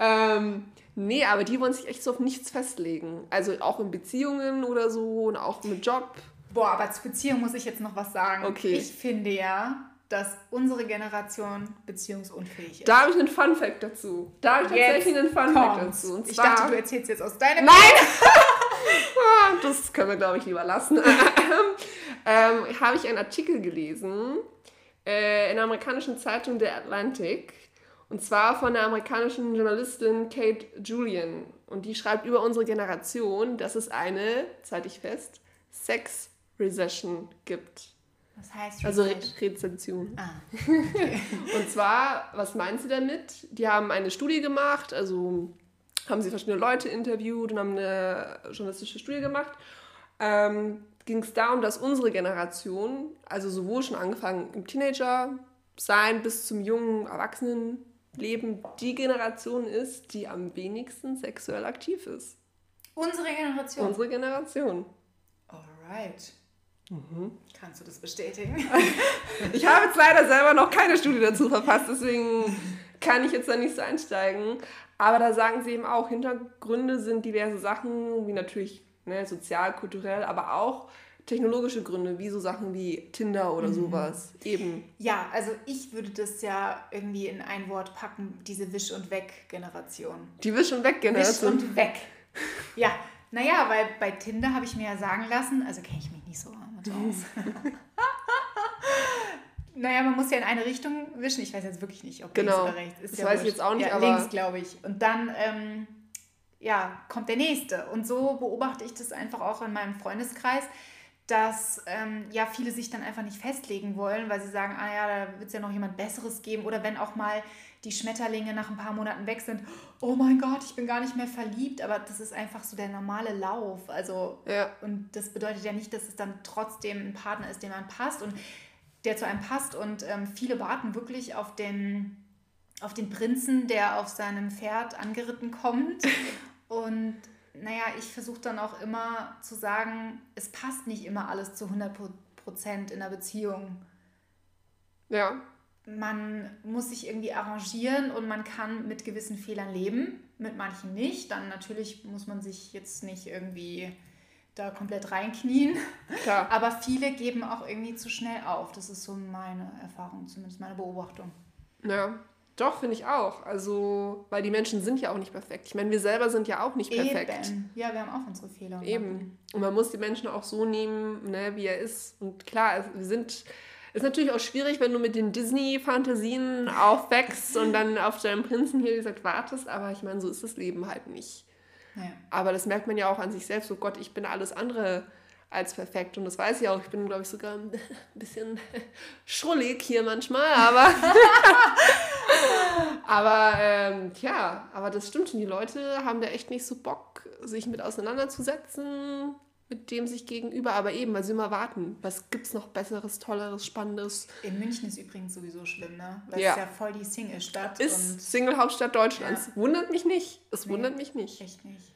Ähm, nee, aber die wollen sich echt so auf nichts festlegen. Also auch in Beziehungen oder so und auch mit Job. Boah, aber zur Beziehung muss ich jetzt noch was sagen. Okay. Ich finde ja, dass unsere Generation beziehungsunfähig ist. Da habe ich einen Fun Fact dazu. Da habe ich jetzt tatsächlich einen Fun Fact dazu. Und ich dachte, du erzählst jetzt aus deinem Nein! Ah, das können wir, glaube ich, lieber lassen. ähm, habe ich einen Artikel gelesen äh, in der amerikanischen Zeitung The Atlantic. Und zwar von der amerikanischen Journalistin Kate Julian. Und die schreibt über unsere Generation, dass es eine, zeite ich fest, Sex Recession gibt. Was heißt Also Re Rezension. Ah, okay. Und zwar, was meint sie damit? Die haben eine Studie gemacht, also haben sie verschiedene Leute interviewt und haben eine journalistische Studie gemacht. Ähm, ging es darum, dass unsere Generation, also sowohl schon angefangen im Teenager sein bis zum jungen Erwachsenenleben, die Generation ist, die am wenigsten sexuell aktiv ist. Unsere Generation? Unsere Generation. Alright. Mhm. Kannst du das bestätigen? ich habe jetzt leider selber noch keine Studie dazu verfasst, deswegen kann ich jetzt da nicht so einsteigen. Aber da sagen sie eben auch, Hintergründe sind diverse Sachen, wie natürlich ne, sozial, kulturell, aber auch technologische Gründe, wie so Sachen wie Tinder oder mhm. sowas. Eben. Ja, also ich würde das ja irgendwie in ein Wort packen, diese Wisch- und Weg-Generation. Die Wisch- und Weg-Generation. Wisch und Weg. Ja, naja, weil bei Tinder habe ich mir ja sagen lassen, also kenne ich mich nicht so aus. naja, man muss ja in eine Richtung wischen. Ich weiß jetzt wirklich nicht, ob genau. links oder rechts ist. Das ja weiß ich jetzt auch nicht, ja, aber... Links, glaube ich. Und dann... Ähm, ja, kommt der nächste. Und so beobachte ich das einfach auch in meinem Freundeskreis, dass ähm, ja viele sich dann einfach nicht festlegen wollen, weil sie sagen, ah ja, da wird es ja noch jemand Besseres geben. Oder wenn auch mal die Schmetterlinge nach ein paar Monaten weg sind, oh mein Gott, ich bin gar nicht mehr verliebt. Aber das ist einfach so der normale Lauf. Also, Ja. und das bedeutet ja nicht, dass es dann trotzdem ein Partner ist, dem man passt und der zu einem passt. Und ähm, viele warten wirklich auf den, auf den Prinzen, der auf seinem Pferd angeritten kommt. Und naja, ich versuche dann auch immer zu sagen, es passt nicht immer alles zu 100 Prozent in der Beziehung. Ja. Man muss sich irgendwie arrangieren und man kann mit gewissen Fehlern leben, mit manchen nicht. Dann natürlich muss man sich jetzt nicht irgendwie da komplett reinknien. Klar. Aber viele geben auch irgendwie zu schnell auf. Das ist so meine Erfahrung, zumindest meine Beobachtung. Ja. Doch, finde ich auch. Also, weil die Menschen sind ja auch nicht perfekt. Ich meine, wir selber sind ja auch nicht perfekt. Eben. Ja, wir haben auch unsere Fehler. Eben. Und man muss die Menschen auch so nehmen, ne, wie er ist. Und klar, wir sind. Ist natürlich auch schwierig, wenn du mit den Disney-Fantasien aufwächst und dann auf deinen Prinzen hier gesagt wartest. Aber ich meine, so ist das Leben halt nicht. Ja. Aber das merkt man ja auch an sich selbst. So Gott, ich bin alles andere als perfekt. Und das weiß ich auch. Ich bin, glaube ich, sogar ein bisschen schrullig hier manchmal. Aber, aber ähm, tja, aber das stimmt schon. Die Leute haben da echt nicht so Bock, sich mit auseinanderzusetzen, mit dem sich gegenüber. Aber eben, weil sie immer warten. Was gibt's noch Besseres, Tolleres, Spannendes? In München ist übrigens sowieso schlimm, ne? Weil Ja. es ja voll die Single-Stadt. Ist Single-Hauptstadt Deutschlands. Ja. Wundert mich nicht. Es Nee. wundert mich nicht. Echt nicht.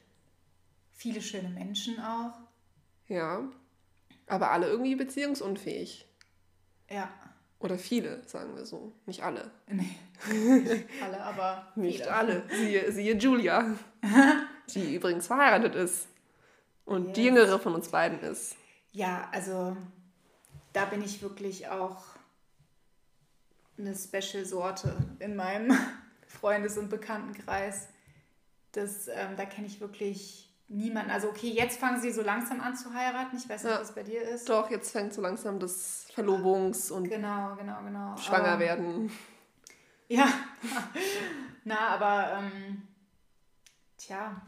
Viele schöne Menschen auch. Ja. Aber alle irgendwie beziehungsunfähig. Ja. Oder viele, sagen wir so. Nicht alle. Nee. alle, aber Nicht viele. alle. Siehe, siehe Julia, die übrigens verheiratet ist. Und die Yes. jüngere von uns beiden ist. Ja, also da bin ich wirklich auch eine Special-Sorte in meinem Freundes- und Bekanntenkreis. Das, ähm, da kenne ich wirklich niemanden. Also okay, jetzt fangen sie so langsam an zu heiraten. Ich weiß nicht, Ja. was bei dir ist. Doch, jetzt fängt so langsam das Verlobungs- und Genau, genau, genau. Schwanger Aber- werden. Ja. Na, aber ähm, tja,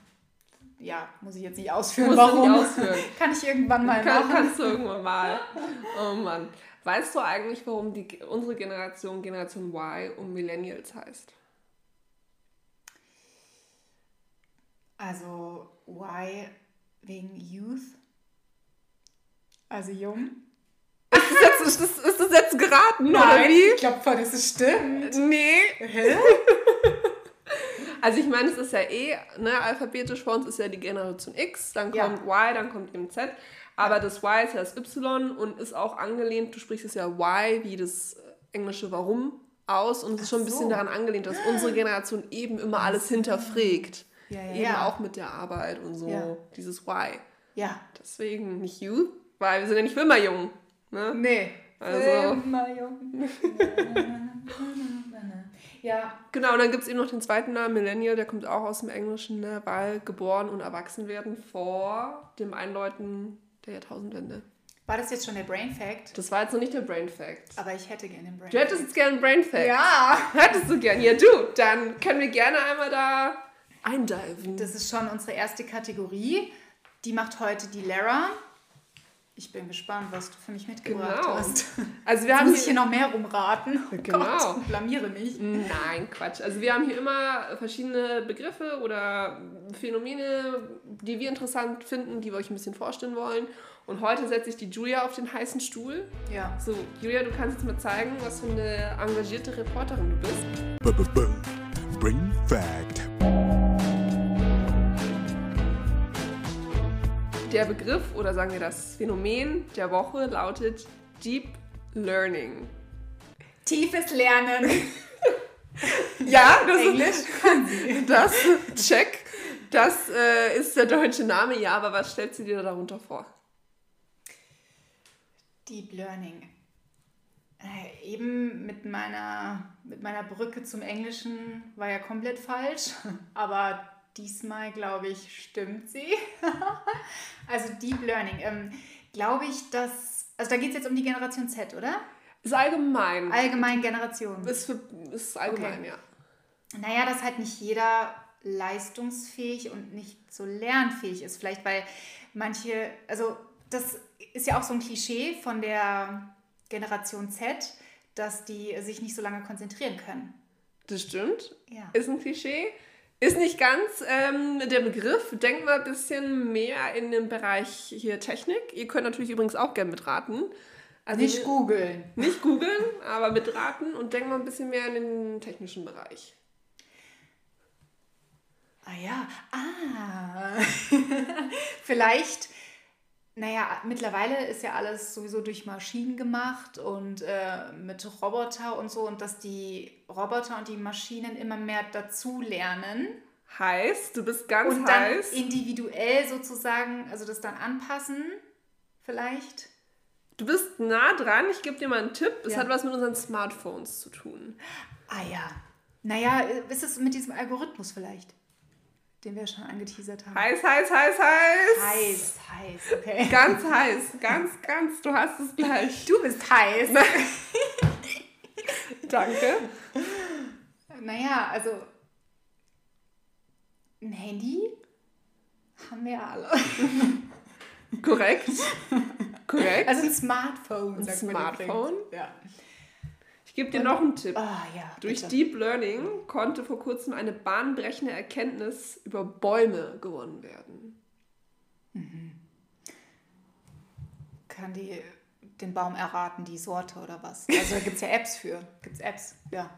ja, muss ich jetzt nicht ausführen, warum. nicht ausführen. Kann ich irgendwann mal Kann, machen. kannst du irgendwann mal. Oh Mann. Weißt du eigentlich, warum die, unsere Generation Generation Y und Millennials heißt? Also, why wegen Youth? Also jung? Ist das jetzt, ist das, ist das jetzt geraten, oder wie? ich glaube voll, das ist stimmt. Nee. Hä? Also ich meine, es ist ja eh, ne, alphabetisch vor uns ist ja die Generation X, dann Ja. kommt Y, dann kommt eben Z. Aber das Y ist ja das Y und ist auch angelehnt, du sprichst es ja Y wie das englische Warum aus und es ist schon ein bisschen so. daran angelehnt, dass unsere Generation eben immer alles hinterfragt. Ja, ja, Eben ja. auch mit der Arbeit und so, Ja. dieses Y. Ja. Deswegen nicht you, weil wir sind ja nicht immer jung. Ne? Nee. Also- Immer jung. ja, Genau, und dann gibt es eben noch den zweiten Namen, Millennial, der kommt auch aus dem Englischen, ne, weil geboren und erwachsen werden vor dem Einläuten der Jahrtausendwende. war das jetzt schon der Brain Fact? Das war jetzt noch nicht der Brain Fact. Aber ich hätte gerne den Brain Du hättest jetzt gerne einen Brain Fact. Ja. Hättest du gern. Ja, du. Dann können wir gerne einmal da eindiven. Das ist schon unsere erste Kategorie. Die macht heute die Lara. Ich bin gespannt, was du für mich mitgebracht Genau. hast. Also wir Jetzt haben muss ich hier noch mehr rumraten. Oh Genau. Gott, blamiere mich. Nein, Quatsch. Also wir haben hier immer verschiedene Begriffe oder Phänomene, die wir interessant finden, die wir euch ein bisschen vorstellen wollen. Und heute setze ich die Julia auf den heißen Stuhl. Ja. So, Julia, du kannst jetzt mal zeigen, was für eine engagierte Reporterin du bist. Brain Fact. Der Begriff oder sagen wir das Phänomen der Woche lautet Deep Learning. Tiefes Lernen. Ja, das Englisch. Das, check. Das äh, ist der deutsche Name, ja, aber was stellst du dir darunter vor? Deep Learning. Äh, eben mit meiner, mit meiner Brücke zum Englischen war ja komplett falsch, aber diesmal glaube ich, stimmt sie. also Deep Learning. Ähm, glaube ich, dass. Also da geht es jetzt um die Generation Z, oder? Ist allgemein. Allgemein Generation. Ist, für, ist allgemein, Okay. ja. Naja, dass halt nicht jeder leistungsfähig und nicht so lernfähig ist. Vielleicht weil manche, also das ist ja auch so ein Klischee von der Generation Z, dass die sich nicht so lange konzentrieren können. Das stimmt. Ja. Ist ein Klischee. Ist nicht ganz ähm, der Begriff. Denkt mal ein bisschen mehr in den Bereich hier Technik. Ihr könnt natürlich übrigens auch gerne mitraten. Also Nicht googeln. nicht googeln, aber mitraten und denkt mal ein bisschen mehr in den technischen Bereich. Ah ja, ah. Vielleicht, naja, mittlerweile ist ja alles sowieso durch Maschinen gemacht und äh, mit Roboter und so und dass die Roboter und die Maschinen immer mehr dazu lernen Heißt, du bist ganz und dann heiß. individuell sozusagen, also das dann anpassen, vielleicht. Du bist nah dran. Ich gebe dir mal einen Tipp. Es Ja. hat was mit unseren Smartphones zu tun. Ah ja. Naja, ist es mit diesem Algorithmus vielleicht, den wir schon angeteasert haben? Heiß, heiß, heiß, heiß. Heiß, heiß, okay. Ganz heiß. Ganz, ganz. Du hast es gleich. Du bist heiß. Danke. Naja, also ein Handy haben wir alle. Korrekt. Korrekt. Also ein Smartphone. Ein sagt man Smartphone? Ja. Ich gebe dir noch einen Tipp. Ah ja. Durch. Deep Learning konnte vor kurzem eine bahnbrechende Erkenntnis über Bäume gewonnen werden. Kann die den Baum erraten, die Sorte oder was? Also da gibt es ja Apps für. Gibt es Apps? Ja.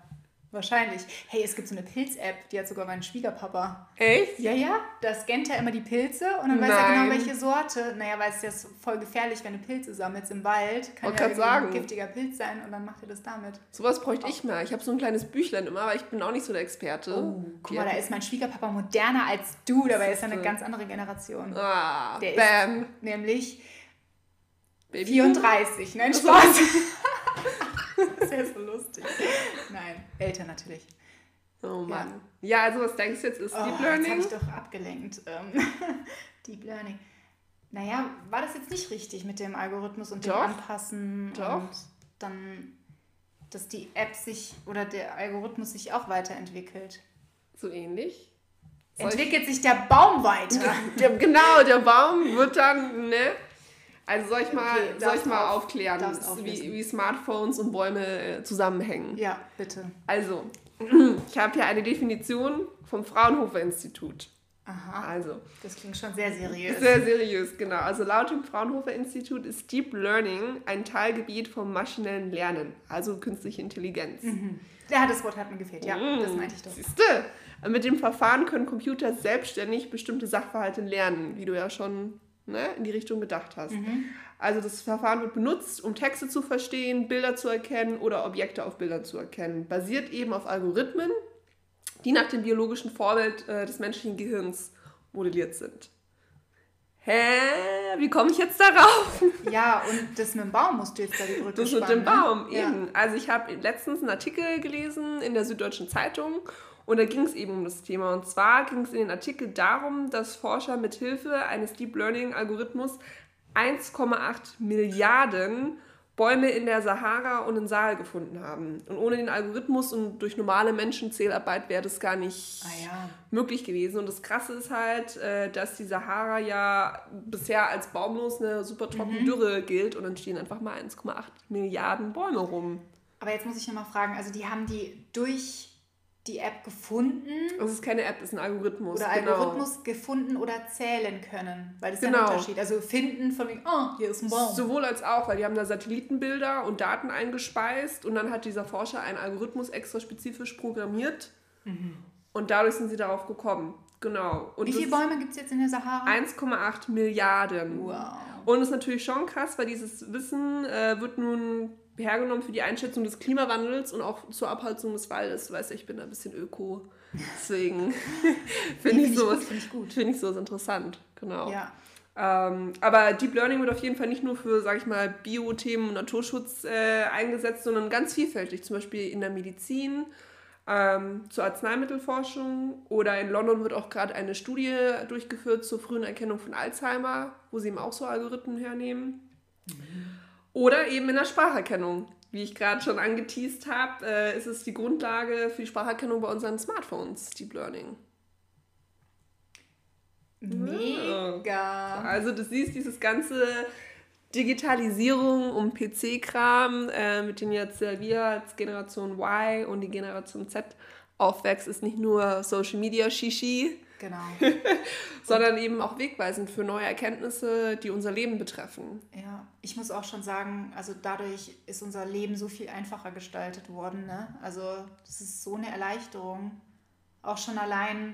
Wahrscheinlich. Hey, es gibt so eine Pilz-App, die hat sogar mein Schwiegerpapa. Echt? Ja, ja, da scannt er immer die Pilze und dann weiß er Nein. genau, welche Sorte. Naja, weil es ist ja voll gefährlich, wenn du Pilze sammelst im Wald. Kann ja grad irgendwie ein sagen. giftiger Pilz sein und dann macht er das damit. Sowas bräuchte ich mal. Ich habe so ein kleines Büchlein immer, aber ich bin auch nicht so der Experte. Oh, guck mal, da ist mein Schwiegerpapa moderner als du. Dabei ist er eine ganz andere Generation. Ah, Der bam. ist nämlich Baby. 34. Nein, Spaß. das ist ja so lustig. Nein, älter natürlich. Oh Mann. Ja, also was denkst du jetzt ist Oh, Deep Jetzt habe Learning? ich doch abgelenkt. Ähm, Deep Learning. Naja, war das jetzt nicht richtig mit dem Algorithmus und dem Doch. Anpassen Doch. und dann, dass die App sich oder der Algorithmus sich auch weiterentwickelt? So ähnlich. Entwickelt sich der Baum weiter? Der, genau, der Baum wird dann, ne? Also soll ich mal, Okay, soll ich mal auf- aufklären, wie, wie Smartphones und Bäume äh, zusammenhängen. ja, bitte. Also, ich habe hier eine Definition vom Fraunhofer Institut. Aha, Also, das klingt schon sehr seriös. sehr seriös, genau. Also laut dem Fraunhofer Institut ist Deep Learning ein Teilgebiet vom maschinellen Lernen, also künstliche Intelligenz. Ja, das Wort hat mir gefehlt. Ja, das meinte ich doch. Siehste, mit dem Verfahren können Computer selbstständig bestimmte Sachverhalte lernen, wie du ja schon ne, in die Richtung gedacht hast. Also das Verfahren wird benutzt, um Texte zu verstehen, Bilder zu erkennen oder Objekte auf Bildern zu erkennen. Basiert eben auf Algorithmen, die nach dem biologischen Vorbild äh, des menschlichen Gehirns modelliert sind. Hä? Wie komme ich jetzt darauf? Ja, und das mit dem Baum musst du jetzt da die Brücke Das mit spannen, dem Baum, ne? Ja. eben. Also ich habe letztens einen Artikel gelesen in der Süddeutschen Zeitung und da ging es eben um das Thema. Und zwar ging es in den Artikel darum, dass Forscher mit Hilfe eines Deep Learning Algorithmus 1,8 Milliarden Bäume in der Sahara und in Sahel gefunden haben. Und ohne den Algorithmus und durch normale Menschenzählarbeit wäre das gar nicht Ah ja. möglich gewesen. Und das Krasse ist halt, äh, dass die Sahara ja bisher als baumlos eine super trockene Mhm. Dürre gilt und dann stehen einfach mal 1,8 Milliarden Bäume rum. Aber jetzt muss ich noch mal fragen, also die haben die durch die App gefunden Das ist keine App, das ist ein Algorithmus. oder genau. Algorithmus gefunden oder zählen können? Weil das ist ja Genau. ein Unterschied. Also finden von wegen, oh, hier ist ein Baum. Sowohl als auch, weil die haben da Satellitenbilder und Daten eingespeist und dann hat dieser Forscher einen Algorithmus extra spezifisch programmiert und dadurch sind sie darauf gekommen. Genau. Und Wie viele Bäume gibt es jetzt in der Sahara? 1,8 Milliarden. Wow. Und das ist natürlich schon krass, weil dieses Wissen äh, wird nun hergenommen für die Einschätzung des Klimawandels und auch zur Abholzung des Waldes. Du weißt ja, ich bin da ein bisschen öko. Deswegen finde ich find sowas find ich gut. finde ich sowas interessant. Genau. Ja. Ähm, aber Deep Learning wird auf jeden Fall nicht nur für, sag ich mal, Biothemen und Naturschutz äh, eingesetzt, sondern ganz vielfältig. Zum Beispiel in der Medizin, ähm, zur Arzneimittelforschung oder in London wird auch gerade eine Studie durchgeführt zur frühen Erkennung von Alzheimer, wo sie eben auch so Algorithmen hernehmen. Oder eben in der Spracherkennung. Wie ich gerade schon angeteased habe, äh, ist es die Grundlage für die Spracherkennung bei unseren Smartphones, Deep Learning. Mega. Also du siehst dieses ganze Digitalisierung um PC-Kram, äh, mit dem jetzt äh, wir als Generation Y und die Generation Z aufwächst, ist nicht nur Social Media Shishi, Genau. sondern eben auch wegweisend für neue Erkenntnisse, die unser Leben betreffen. Ja, ich muss auch schon sagen, also dadurch ist unser Leben so viel einfacher gestaltet worden. Ne? Also das ist so eine Erleichterung. Auch schon allein,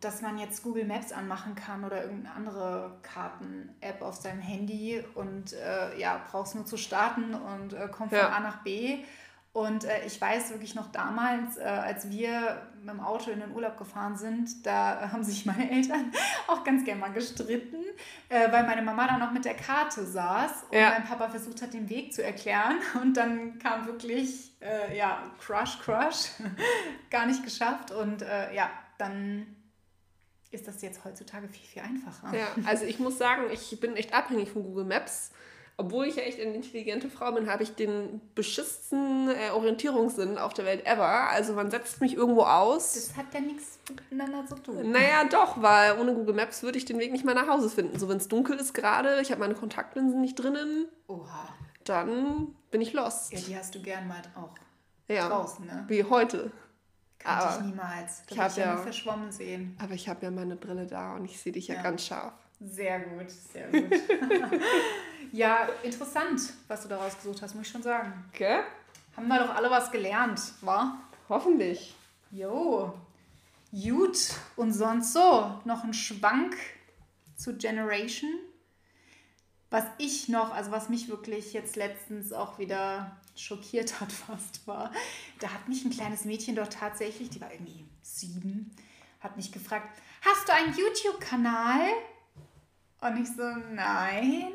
dass man jetzt Google Maps anmachen kann oder irgendeine andere Karten-App auf seinem Handy und äh, ja, brauchst nur zu starten und äh, kommt von Ja. A nach B. Und äh, ich weiß wirklich noch damals, äh, als wir mit dem Auto in den Urlaub gefahren sind, da haben sich meine Eltern auch ganz gerne mal gestritten, äh, weil meine Mama da noch mit der Karte saß und Ja. mein Papa versucht hat, den Weg zu erklären. Und dann kam wirklich, äh, ja, Crush, Crush, gar nicht geschafft. Und äh, ja, dann ist das jetzt heutzutage viel, viel einfacher. Ja, also ich muss sagen, ich bin echt abhängig von Google Maps. Obwohl ich ja echt eine intelligente Frau bin, habe ich den beschissensten äh, Orientierungssinn auf der Welt ever. Also man setzt mich irgendwo aus. Das hat ja nichts miteinander zu tun. Naja, doch, weil ohne Google Maps würde ich den Weg nicht mehr nach Hause finden. So, wenn es dunkel ist gerade, ich habe meine Kontaktlinsen nicht drinnen, Oha. dann bin ich lost. Ja, die hast du gern mal auch Ja, draußen, ne? wie heute. Kannte Aber ich niemals. ich Das hab hab ich ja ja- verschwommen sehen. Aber ich habe ja meine Brille da und ich sehe dich ja, Ja. ganz scharf. Sehr gut, sehr gut. ja, interessant, was du da rausgesucht hast, muss ich schon sagen. Okay? Haben wir doch alle was gelernt, wa? Hoffentlich. Jo. Gut. Und sonst so, noch ein Schwank zu Generation. Was ich noch, also was mich wirklich jetzt letztens auch wieder schockiert hat fast war, da hat mich ein kleines Mädchen doch tatsächlich, die war irgendwie sieben, hat mich gefragt, hast du einen YouTube-Kanal? Und ich so, nein.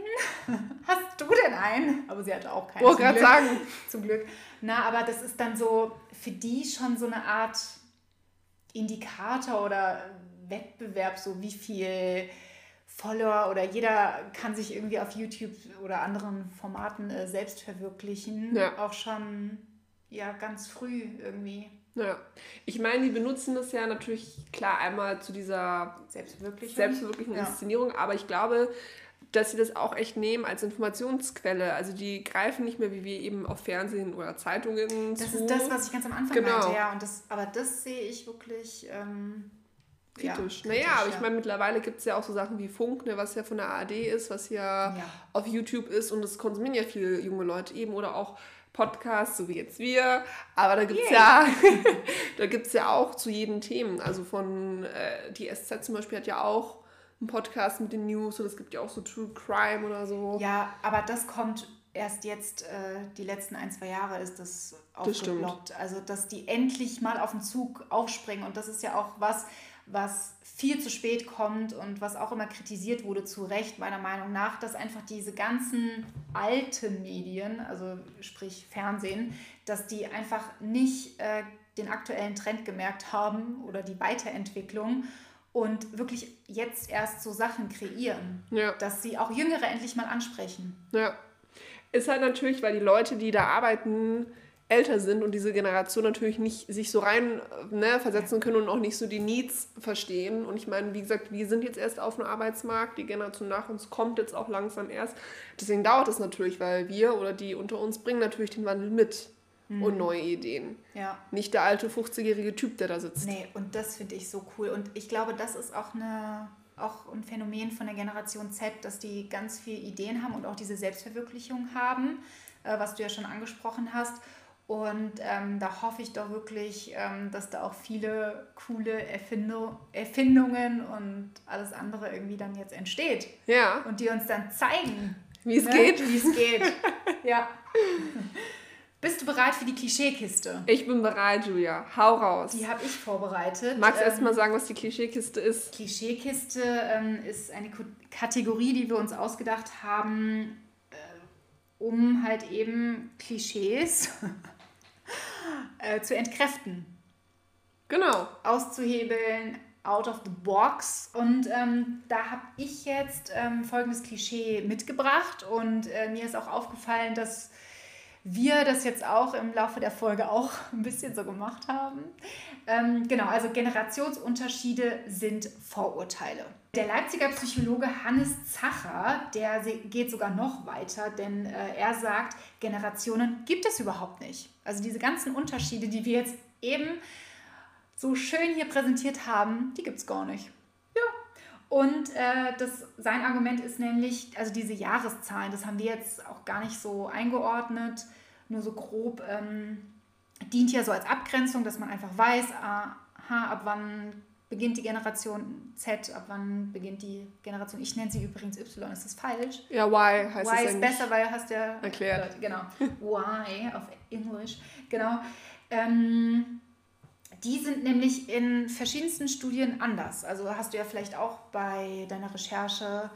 Hast du denn einen? Aber sie hatte auch keinen. Wollte gerade sagen. Zum Glück. Na, aber das ist dann so für die schon so eine Art Indikator oder Wettbewerb, so wie viel Follower oder jeder kann sich irgendwie auf YouTube oder anderen Formaten äh, selbst verwirklichen. Ja. Auch schon ja ganz früh irgendwie Ja. Ich meine, die benutzen das ja natürlich klar einmal zu dieser Selbstverwirklichung. selbstverwirklichen Ja. Inszenierung, aber ich glaube, dass sie das auch echt nehmen als Informationsquelle. Also die greifen nicht mehr wie wir eben auf Fernsehen oder Zeitungen Das zu. ist das, was ich ganz am Anfang Genau. meinte, ja. Und das, aber das sehe ich wirklich ähm, kritisch. Ja, naja, aber ich meine, mittlerweile gibt es ja auch so Sachen wie Funk, ne, was ja von der ARD ist, was ja, Ja. auf YouTube ist und das konsumieren ja viele junge Leute eben oder auch Podcasts, so wie jetzt wir. Aber da gibt es ja, da gibt's ja auch zu jedem Themen. Also von äh, die SZ zum Beispiel hat ja auch einen Podcast mit den News und es gibt ja auch so True Crime oder so. Ja, aber das kommt erst jetzt, äh, die letzten ein, zwei Jahre ist das Das aufgeploppt. Also, dass die endlich mal auf den Zug aufspringen. Und das ist ja auch was, was viel zu spät kommt und was auch immer kritisiert wurde, zu Recht meiner Meinung nach, dass einfach diese ganzen alten Medien, also sprich Fernsehen, dass die einfach nicht äh, den aktuellen Trend gemerkt haben oder die Weiterentwicklung und wirklich jetzt erst so Sachen kreieren, Ja. dass sie auch Jüngere endlich mal ansprechen. Ja. Ist halt natürlich, weil die Leute, die da arbeiten, älter sind und diese Generation natürlich nicht sich so rein ne, versetzen können und auch nicht so die Needs verstehen. Und ich meine, wie gesagt, wir sind jetzt erst auf dem Arbeitsmarkt, die Generation nach uns kommt jetzt auch langsam erst. Deswegen dauert es natürlich, weil wir oder die unter uns bringen natürlich den Wandel mit und neue Ideen. Ja. Nicht der alte 50-jährige Typ, der da sitzt. Nee, und das finde ich so cool. Und ich glaube, das ist auch, eine, auch ein Phänomen von der Generation Z, dass die ganz viele Ideen haben und auch diese Selbstverwirklichung haben, äh, was du ja schon angesprochen hast. Und ähm, da hoffe ich doch wirklich, ähm, dass da auch viele coole Erfindo Erfindungen und alles andere irgendwie dann jetzt entsteht. Ja, Und die uns dann zeigen, wie es ne, geht. Wie es geht. ja. Bist du bereit für die Klischeekiste? Ich bin bereit, Julia. Hau raus. Die habe ich vorbereitet. Magst du Ähm, erst mal sagen, was die Klischeekiste ist? Klischeekiste ähm, ist eine Ko- Kategorie, die wir uns ausgedacht haben, äh, um halt eben Klischees äh, zu entkräften, Genau. auszuhebeln, out of the box. Und ähm, da habe ich jetzt ähm, folgendes Klischee mitgebracht und äh, mir ist auch aufgefallen, dass wir das jetzt auch im Laufe der Folge auch ein bisschen so gemacht haben. Ähm, genau, also Generationsunterschiede sind Vorurteile. Der Leipziger Psychologe Hannes Zacher, der geht sogar noch weiter, denn äh, er sagt, Generationen gibt es überhaupt nicht. Also diese ganzen Unterschiede, die wir jetzt eben so schön hier präsentiert haben, die gibt es gar nicht. Und äh, das, sein Argument ist nämlich, also diese Jahreszahlen, das haben wir jetzt auch gar nicht so eingeordnet, nur so grob, ähm, dient ja so als Abgrenzung, dass man einfach weiß, aha, ab wann beginnt die Generation Z, ab wann beginnt die Generation, ich nenne sie übrigens Y, ist das falsch? Ja, Y heißt y es ist besser, weil du hast ja erklärt. Genau, Y auf Englisch, genau. Ähm, die sind nämlich in verschiedensten Studien anders. Also hast du ja vielleicht auch bei deiner Recherche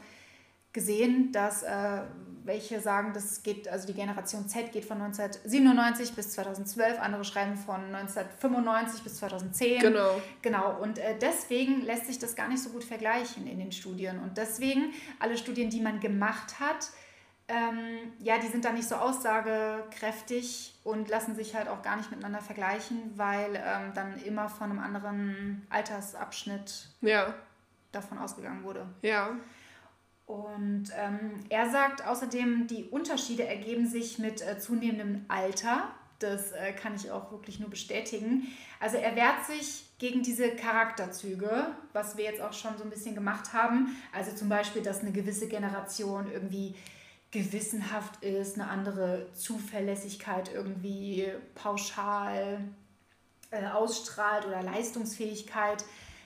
gesehen, dass äh, welche sagen, das geht, also die Generation Z geht von 1997 bis 2012, andere schreiben von 1995 bis 2010. Genau. Genau, und äh, deswegen lässt sich das gar nicht so gut vergleichen in den Studien. Und deswegen, alle Studien, die man gemacht hat, ähm, ja, die sind da nicht so aussagekräftig und lassen sich halt auch gar nicht miteinander vergleichen, weil ähm, dann immer von einem anderen Altersabschnitt ja. davon ausgegangen wurde. Ja. Und ähm, er sagt außerdem, die Unterschiede ergeben sich mit äh, zunehmendem Alter. Das äh, kann ich auch wirklich nur bestätigen. Also er wehrt sich gegen diese Charakterzüge, was wir jetzt auch schon so ein bisschen gemacht haben. Also zum Beispiel, dass eine gewisse Generation irgendwie gewissenhaft ist, eine andere Zuverlässigkeit irgendwie pauschal äh, ausstrahlt oder Leistungsfähigkeit.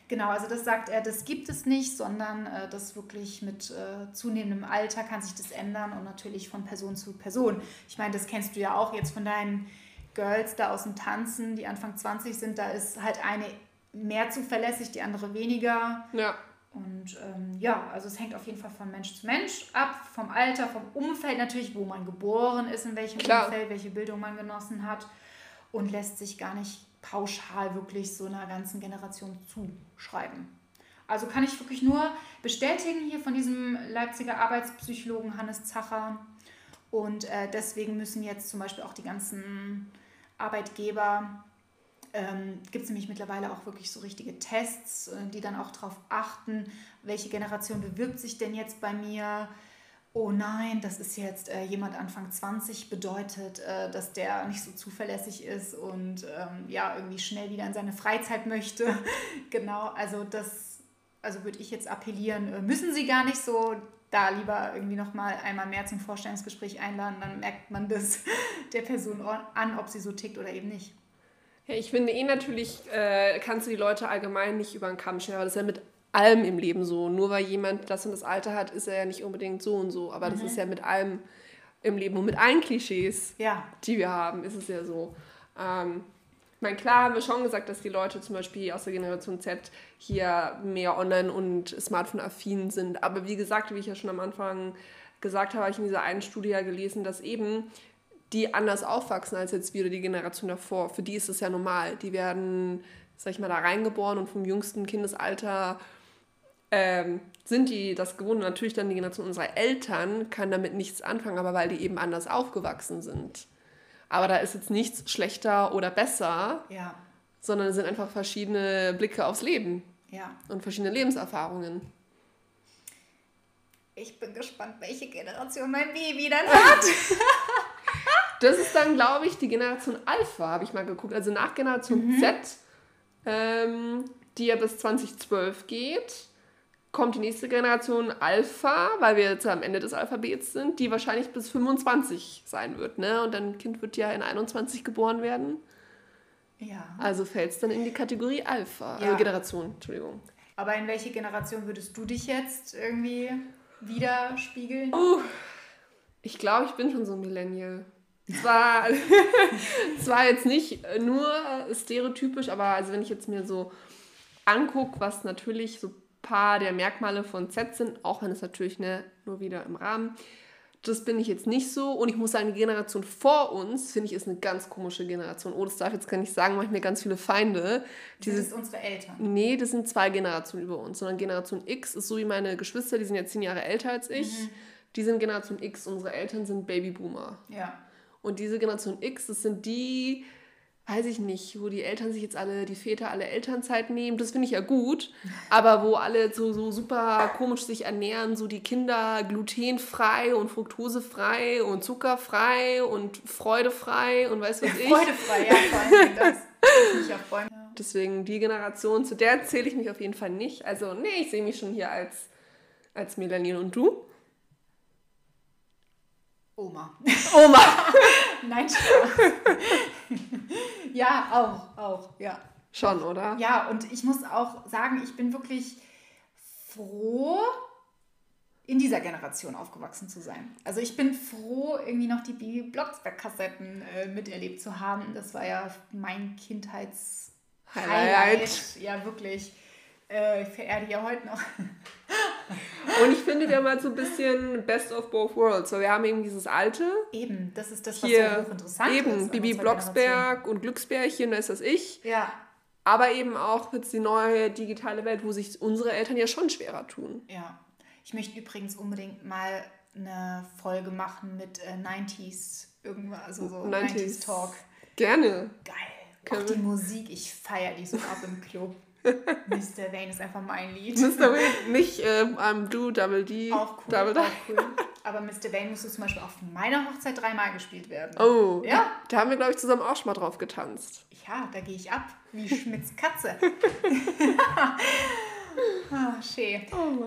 Genau, also das sagt er, das gibt es nicht, sondern äh, das wirklich mit äh, zunehmendem Alter kann sich das ändern und natürlich von Person zu Person. Ich meine, das kennst du ja auch jetzt von deinen Girls da aus dem Tanzen, die Anfang 20 sind, da ist halt eine mehr zuverlässig, die andere weniger. Ja. Und ähm, ja, also es hängt auf jeden Fall von Mensch zu Mensch ab, vom Alter, vom Umfeld natürlich, wo man geboren ist, in welchem Klar. Umfeld, welche Bildung man genossen hat und lässt sich gar nicht pauschal wirklich so einer ganzen Generation zuschreiben. Also kann ich wirklich nur bestätigen hier von diesem Leipziger Arbeitspsychologen Hannes Zacher. Und äh, deswegen müssen jetzt zum Beispiel auch die ganzen Arbeitgeber, ähm, gibt es nämlich mittlerweile auch wirklich so richtige Tests, äh, die dann auch darauf achten, welche Generation bewirbt sich denn jetzt bei mir oh nein, das ist jetzt äh, jemand Anfang 20, bedeutet, äh, dass der nicht so zuverlässig ist und ähm, ja, irgendwie schnell wieder in seine Freizeit möchte. genau, also das, also würde ich jetzt appellieren, äh, müssen Sie gar nicht so da lieber irgendwie nochmal einmal mehr zum Vorstellungsgespräch einladen, dann merkt man das der Person an, ob sie so tickt oder eben nicht. Ja, ich finde eh natürlich, äh, kannst du die Leute allgemein nicht über den Kamm scheren, aber das ist ja mit allem im Leben so. Nur weil jemand das und das Alter hat, ist er ja nicht unbedingt so und so. Aber mhm. das ist ja mit allem im Leben und mit allen Klischees, ja. die wir haben, ist es ja so. Ähm, ich meine, klar haben wir schon gesagt, dass die Leute zum Beispiel aus der Generation Z hier mehr online- und Smartphone-affin sind. Aber wie gesagt, wie ich ja schon am Anfang gesagt habe, habe ich in dieser einen Studie ja gelesen, dass eben die anders aufwachsen als jetzt wieder die Generation davor. Für die ist es ja normal. Die werden, sag ich mal, da reingeboren und vom jüngsten Kindesalter ähm, sind die das gewohnt. natürlich dann die Generation unserer Eltern kann damit nichts anfangen, aber weil die eben anders aufgewachsen sind. Aber da ist jetzt nichts schlechter oder besser, ja. sondern es sind einfach verschiedene Blicke aufs Leben ja. und verschiedene Lebenserfahrungen. Ich bin gespannt, welche Generation mein Baby dann hat. das ist dann, glaube ich, die Generation Alpha, habe ich mal geguckt. Also nach Generation mhm. Z, ähm, die ja bis 2012 geht kommt die nächste Generation Alpha, weil wir jetzt am Ende des Alphabets sind, die wahrscheinlich bis 25 sein wird. Ne? Und dein Kind wird ja in 21 geboren werden. Ja. Also fällt es dann in die Kategorie Alpha, ja. äh, Generation, Entschuldigung. Aber in welche Generation würdest du dich jetzt irgendwie widerspiegeln? Uh, ich glaube, ich bin schon so ein Millennial. Zwar, zwar jetzt nicht nur stereotypisch, aber also wenn ich jetzt mir so angucke, was natürlich so paar der Merkmale von Z sind, auch wenn es natürlich ne, nur wieder im Rahmen. Das bin ich jetzt nicht so. Und ich muss sagen, die Generation vor uns, finde ich, ist eine ganz komische Generation. Oh, das darf jetzt gar nicht sagen, mache ich mir ganz viele Feinde. Diese, das sind unsere Eltern. Nee, das sind zwei Generationen über uns. Sondern Generation X ist so wie meine Geschwister, die sind ja zehn Jahre älter als ich. Mhm. Die sind Generation X, unsere Eltern sind Babyboomer. Ja. Und diese Generation X, das sind die, weiß ich nicht, wo die Eltern sich jetzt alle, die Väter alle Elternzeit nehmen. Das finde ich ja gut. Aber wo alle so, so super komisch sich ernähren, so die Kinder glutenfrei und fruktosefrei und zuckerfrei und freudefrei und weiß was ich. Freudefrei, ja, vor allem das. das mich freuen. Ja. Deswegen die Generation, zu der zähle ich mich auf jeden Fall nicht. Also, nee, ich sehe mich schon hier als, als Melanie und du. Oma. Oma. Nein, Spaß. ja, auch, auch, ja. Schon, oder? Ja, und ich muss auch sagen, ich bin wirklich froh, in dieser Generation aufgewachsen zu sein. Also ich bin froh, irgendwie noch die Bibi Blocksberg-Kassetten äh, miterlebt zu haben. Das war ja mein Kindheits Highlight. Ja, wirklich. Äh, ich verehre die ja heute noch. Und ich finde, wir haben halt so ein bisschen Best of both worlds. So, wir haben eben dieses alte. Eben, das ist das, was Hier, so hochinteressant ist. eben, Bibi Blocksberg und Glücksbärchen, da ist das ich. Ja, Aber eben auch jetzt die neue digitale Welt, wo sich unsere Eltern ja schon schwerer tun. ja. Ich möchte übrigens unbedingt mal eine Folge machen mit äh, 90s, irgendwas, also so 90s, 90s. Talk. Gerne. Geil. Auch Können die wir- Musik, ich feiere die so ab im Club. Mr. Vane ist einfach mein Lied. Mr. Wayne, nicht ähm, I'm Do, Double D, Auch cool, Double D. auch cool. Aber Mr. Vane musste zum Beispiel auf meiner Hochzeit dreimal gespielt werden. Oh, Ja. da haben wir, glaube ich, zusammen auch schon mal drauf getanzt. Ja, da gehe ich ab, wie Schmitz Katze. ah, schön.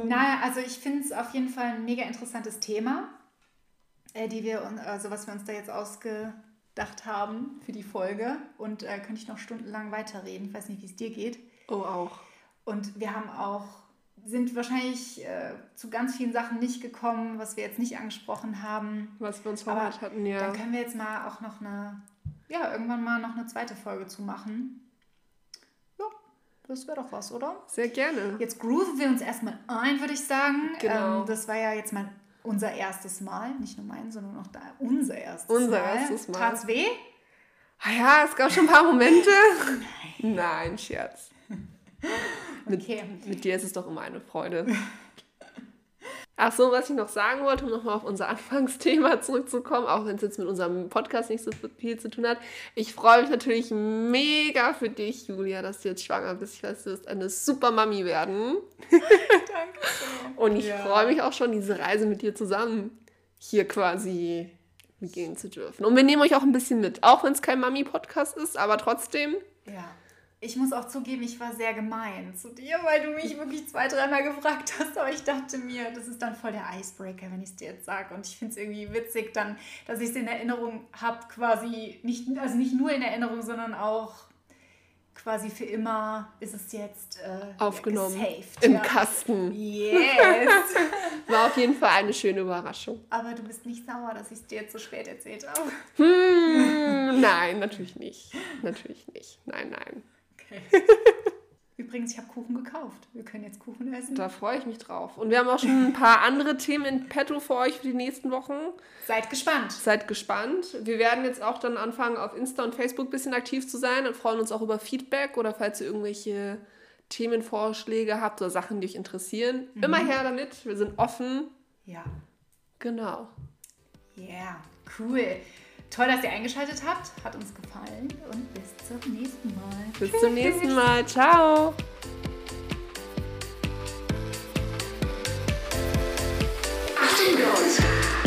naja, also ich finde es auf jeden Fall ein mega interessantes Thema, äh, die wir, also was wir uns da jetzt ausgedacht haben für die Folge. Und äh, könnte ich noch stundenlang weiterreden. Ich weiß nicht, wie es dir geht. Oh, auch. Und wir haben auch, sind wahrscheinlich äh, zu ganz vielen Sachen nicht gekommen, was wir jetzt nicht angesprochen haben. Was wir uns vorbereitet hatten, ja. Dann können wir jetzt mal auch noch eine, ja, irgendwann mal noch eine zweite Folge zu machen. Ja, das wäre doch was, oder? Sehr gerne. Jetzt grooven wir uns erstmal ein, würde ich sagen. Genau. Ähm, das war ja jetzt mal unser erstes Mal. Nicht nur mein, sondern auch da, unser erstes Unser Mal. erstes Mal. Tat's weh? Ah ja, es gab schon ein paar Momente. Nein, Scherz. Mit, Okay. mit dir ist es doch immer eine Freude. Ach so, was ich noch sagen wollte, um nochmal auf unser Anfangsthema zurückzukommen, auch wenn es jetzt mit unserem Podcast nicht so viel zu tun hat. Ich freue mich natürlich mega für dich, Julia, dass du jetzt schwanger bist. Ich weiß, du wirst eine super Mami werden. Danke. Und ich Ja. freue mich auch schon, diese Reise mit dir zusammen hier quasi begehen zu dürfen. Und wir nehmen euch auch ein bisschen mit, auch wenn es kein Mami-Podcast ist, aber trotzdem. Ja. Ich muss auch zugeben, ich war sehr gemein zu dir, weil du mich wirklich zwei, dreimal gefragt hast. Aber ich dachte mir, das ist dann voll der Icebreaker, wenn ich es dir jetzt sage. Und ich finde es irgendwie witzig, dann, dass ich es in Erinnerung habe, quasi, nicht, also nicht nur in Erinnerung, sondern auch quasi für immer ist es jetzt äh, Aufgenommen. Gesaved, Im ja. Kasten. Yes! War auf jeden Fall eine schöne Überraschung. Aber du bist nicht sauer, dass ich es dir jetzt so spät erzählt habe. Hm, nein, natürlich nicht. Natürlich nicht. Nein, nein. Übrigens, ich habe Kuchen gekauft. Wir können jetzt Kuchen essen. Da freue ich mich drauf. Und wir haben auch schon ein paar andere Themen in petto für euch für die nächsten Wochen. Seid gespannt. Seid gespannt. Wir werden jetzt auch dann anfangen, auf Insta und Facebook ein bisschen aktiv zu sein und freuen uns auch über Feedback oder falls ihr irgendwelche Themenvorschläge habt oder Sachen, die euch interessieren. Immer her damit. Wir sind offen. Ja. Genau. Yeah, cool. Toll, dass ihr eingeschaltet habt. Hat uns gefallen und bis zum nächsten Mal. Bis zum nächsten Mal. Ciao. Achtung, Girls!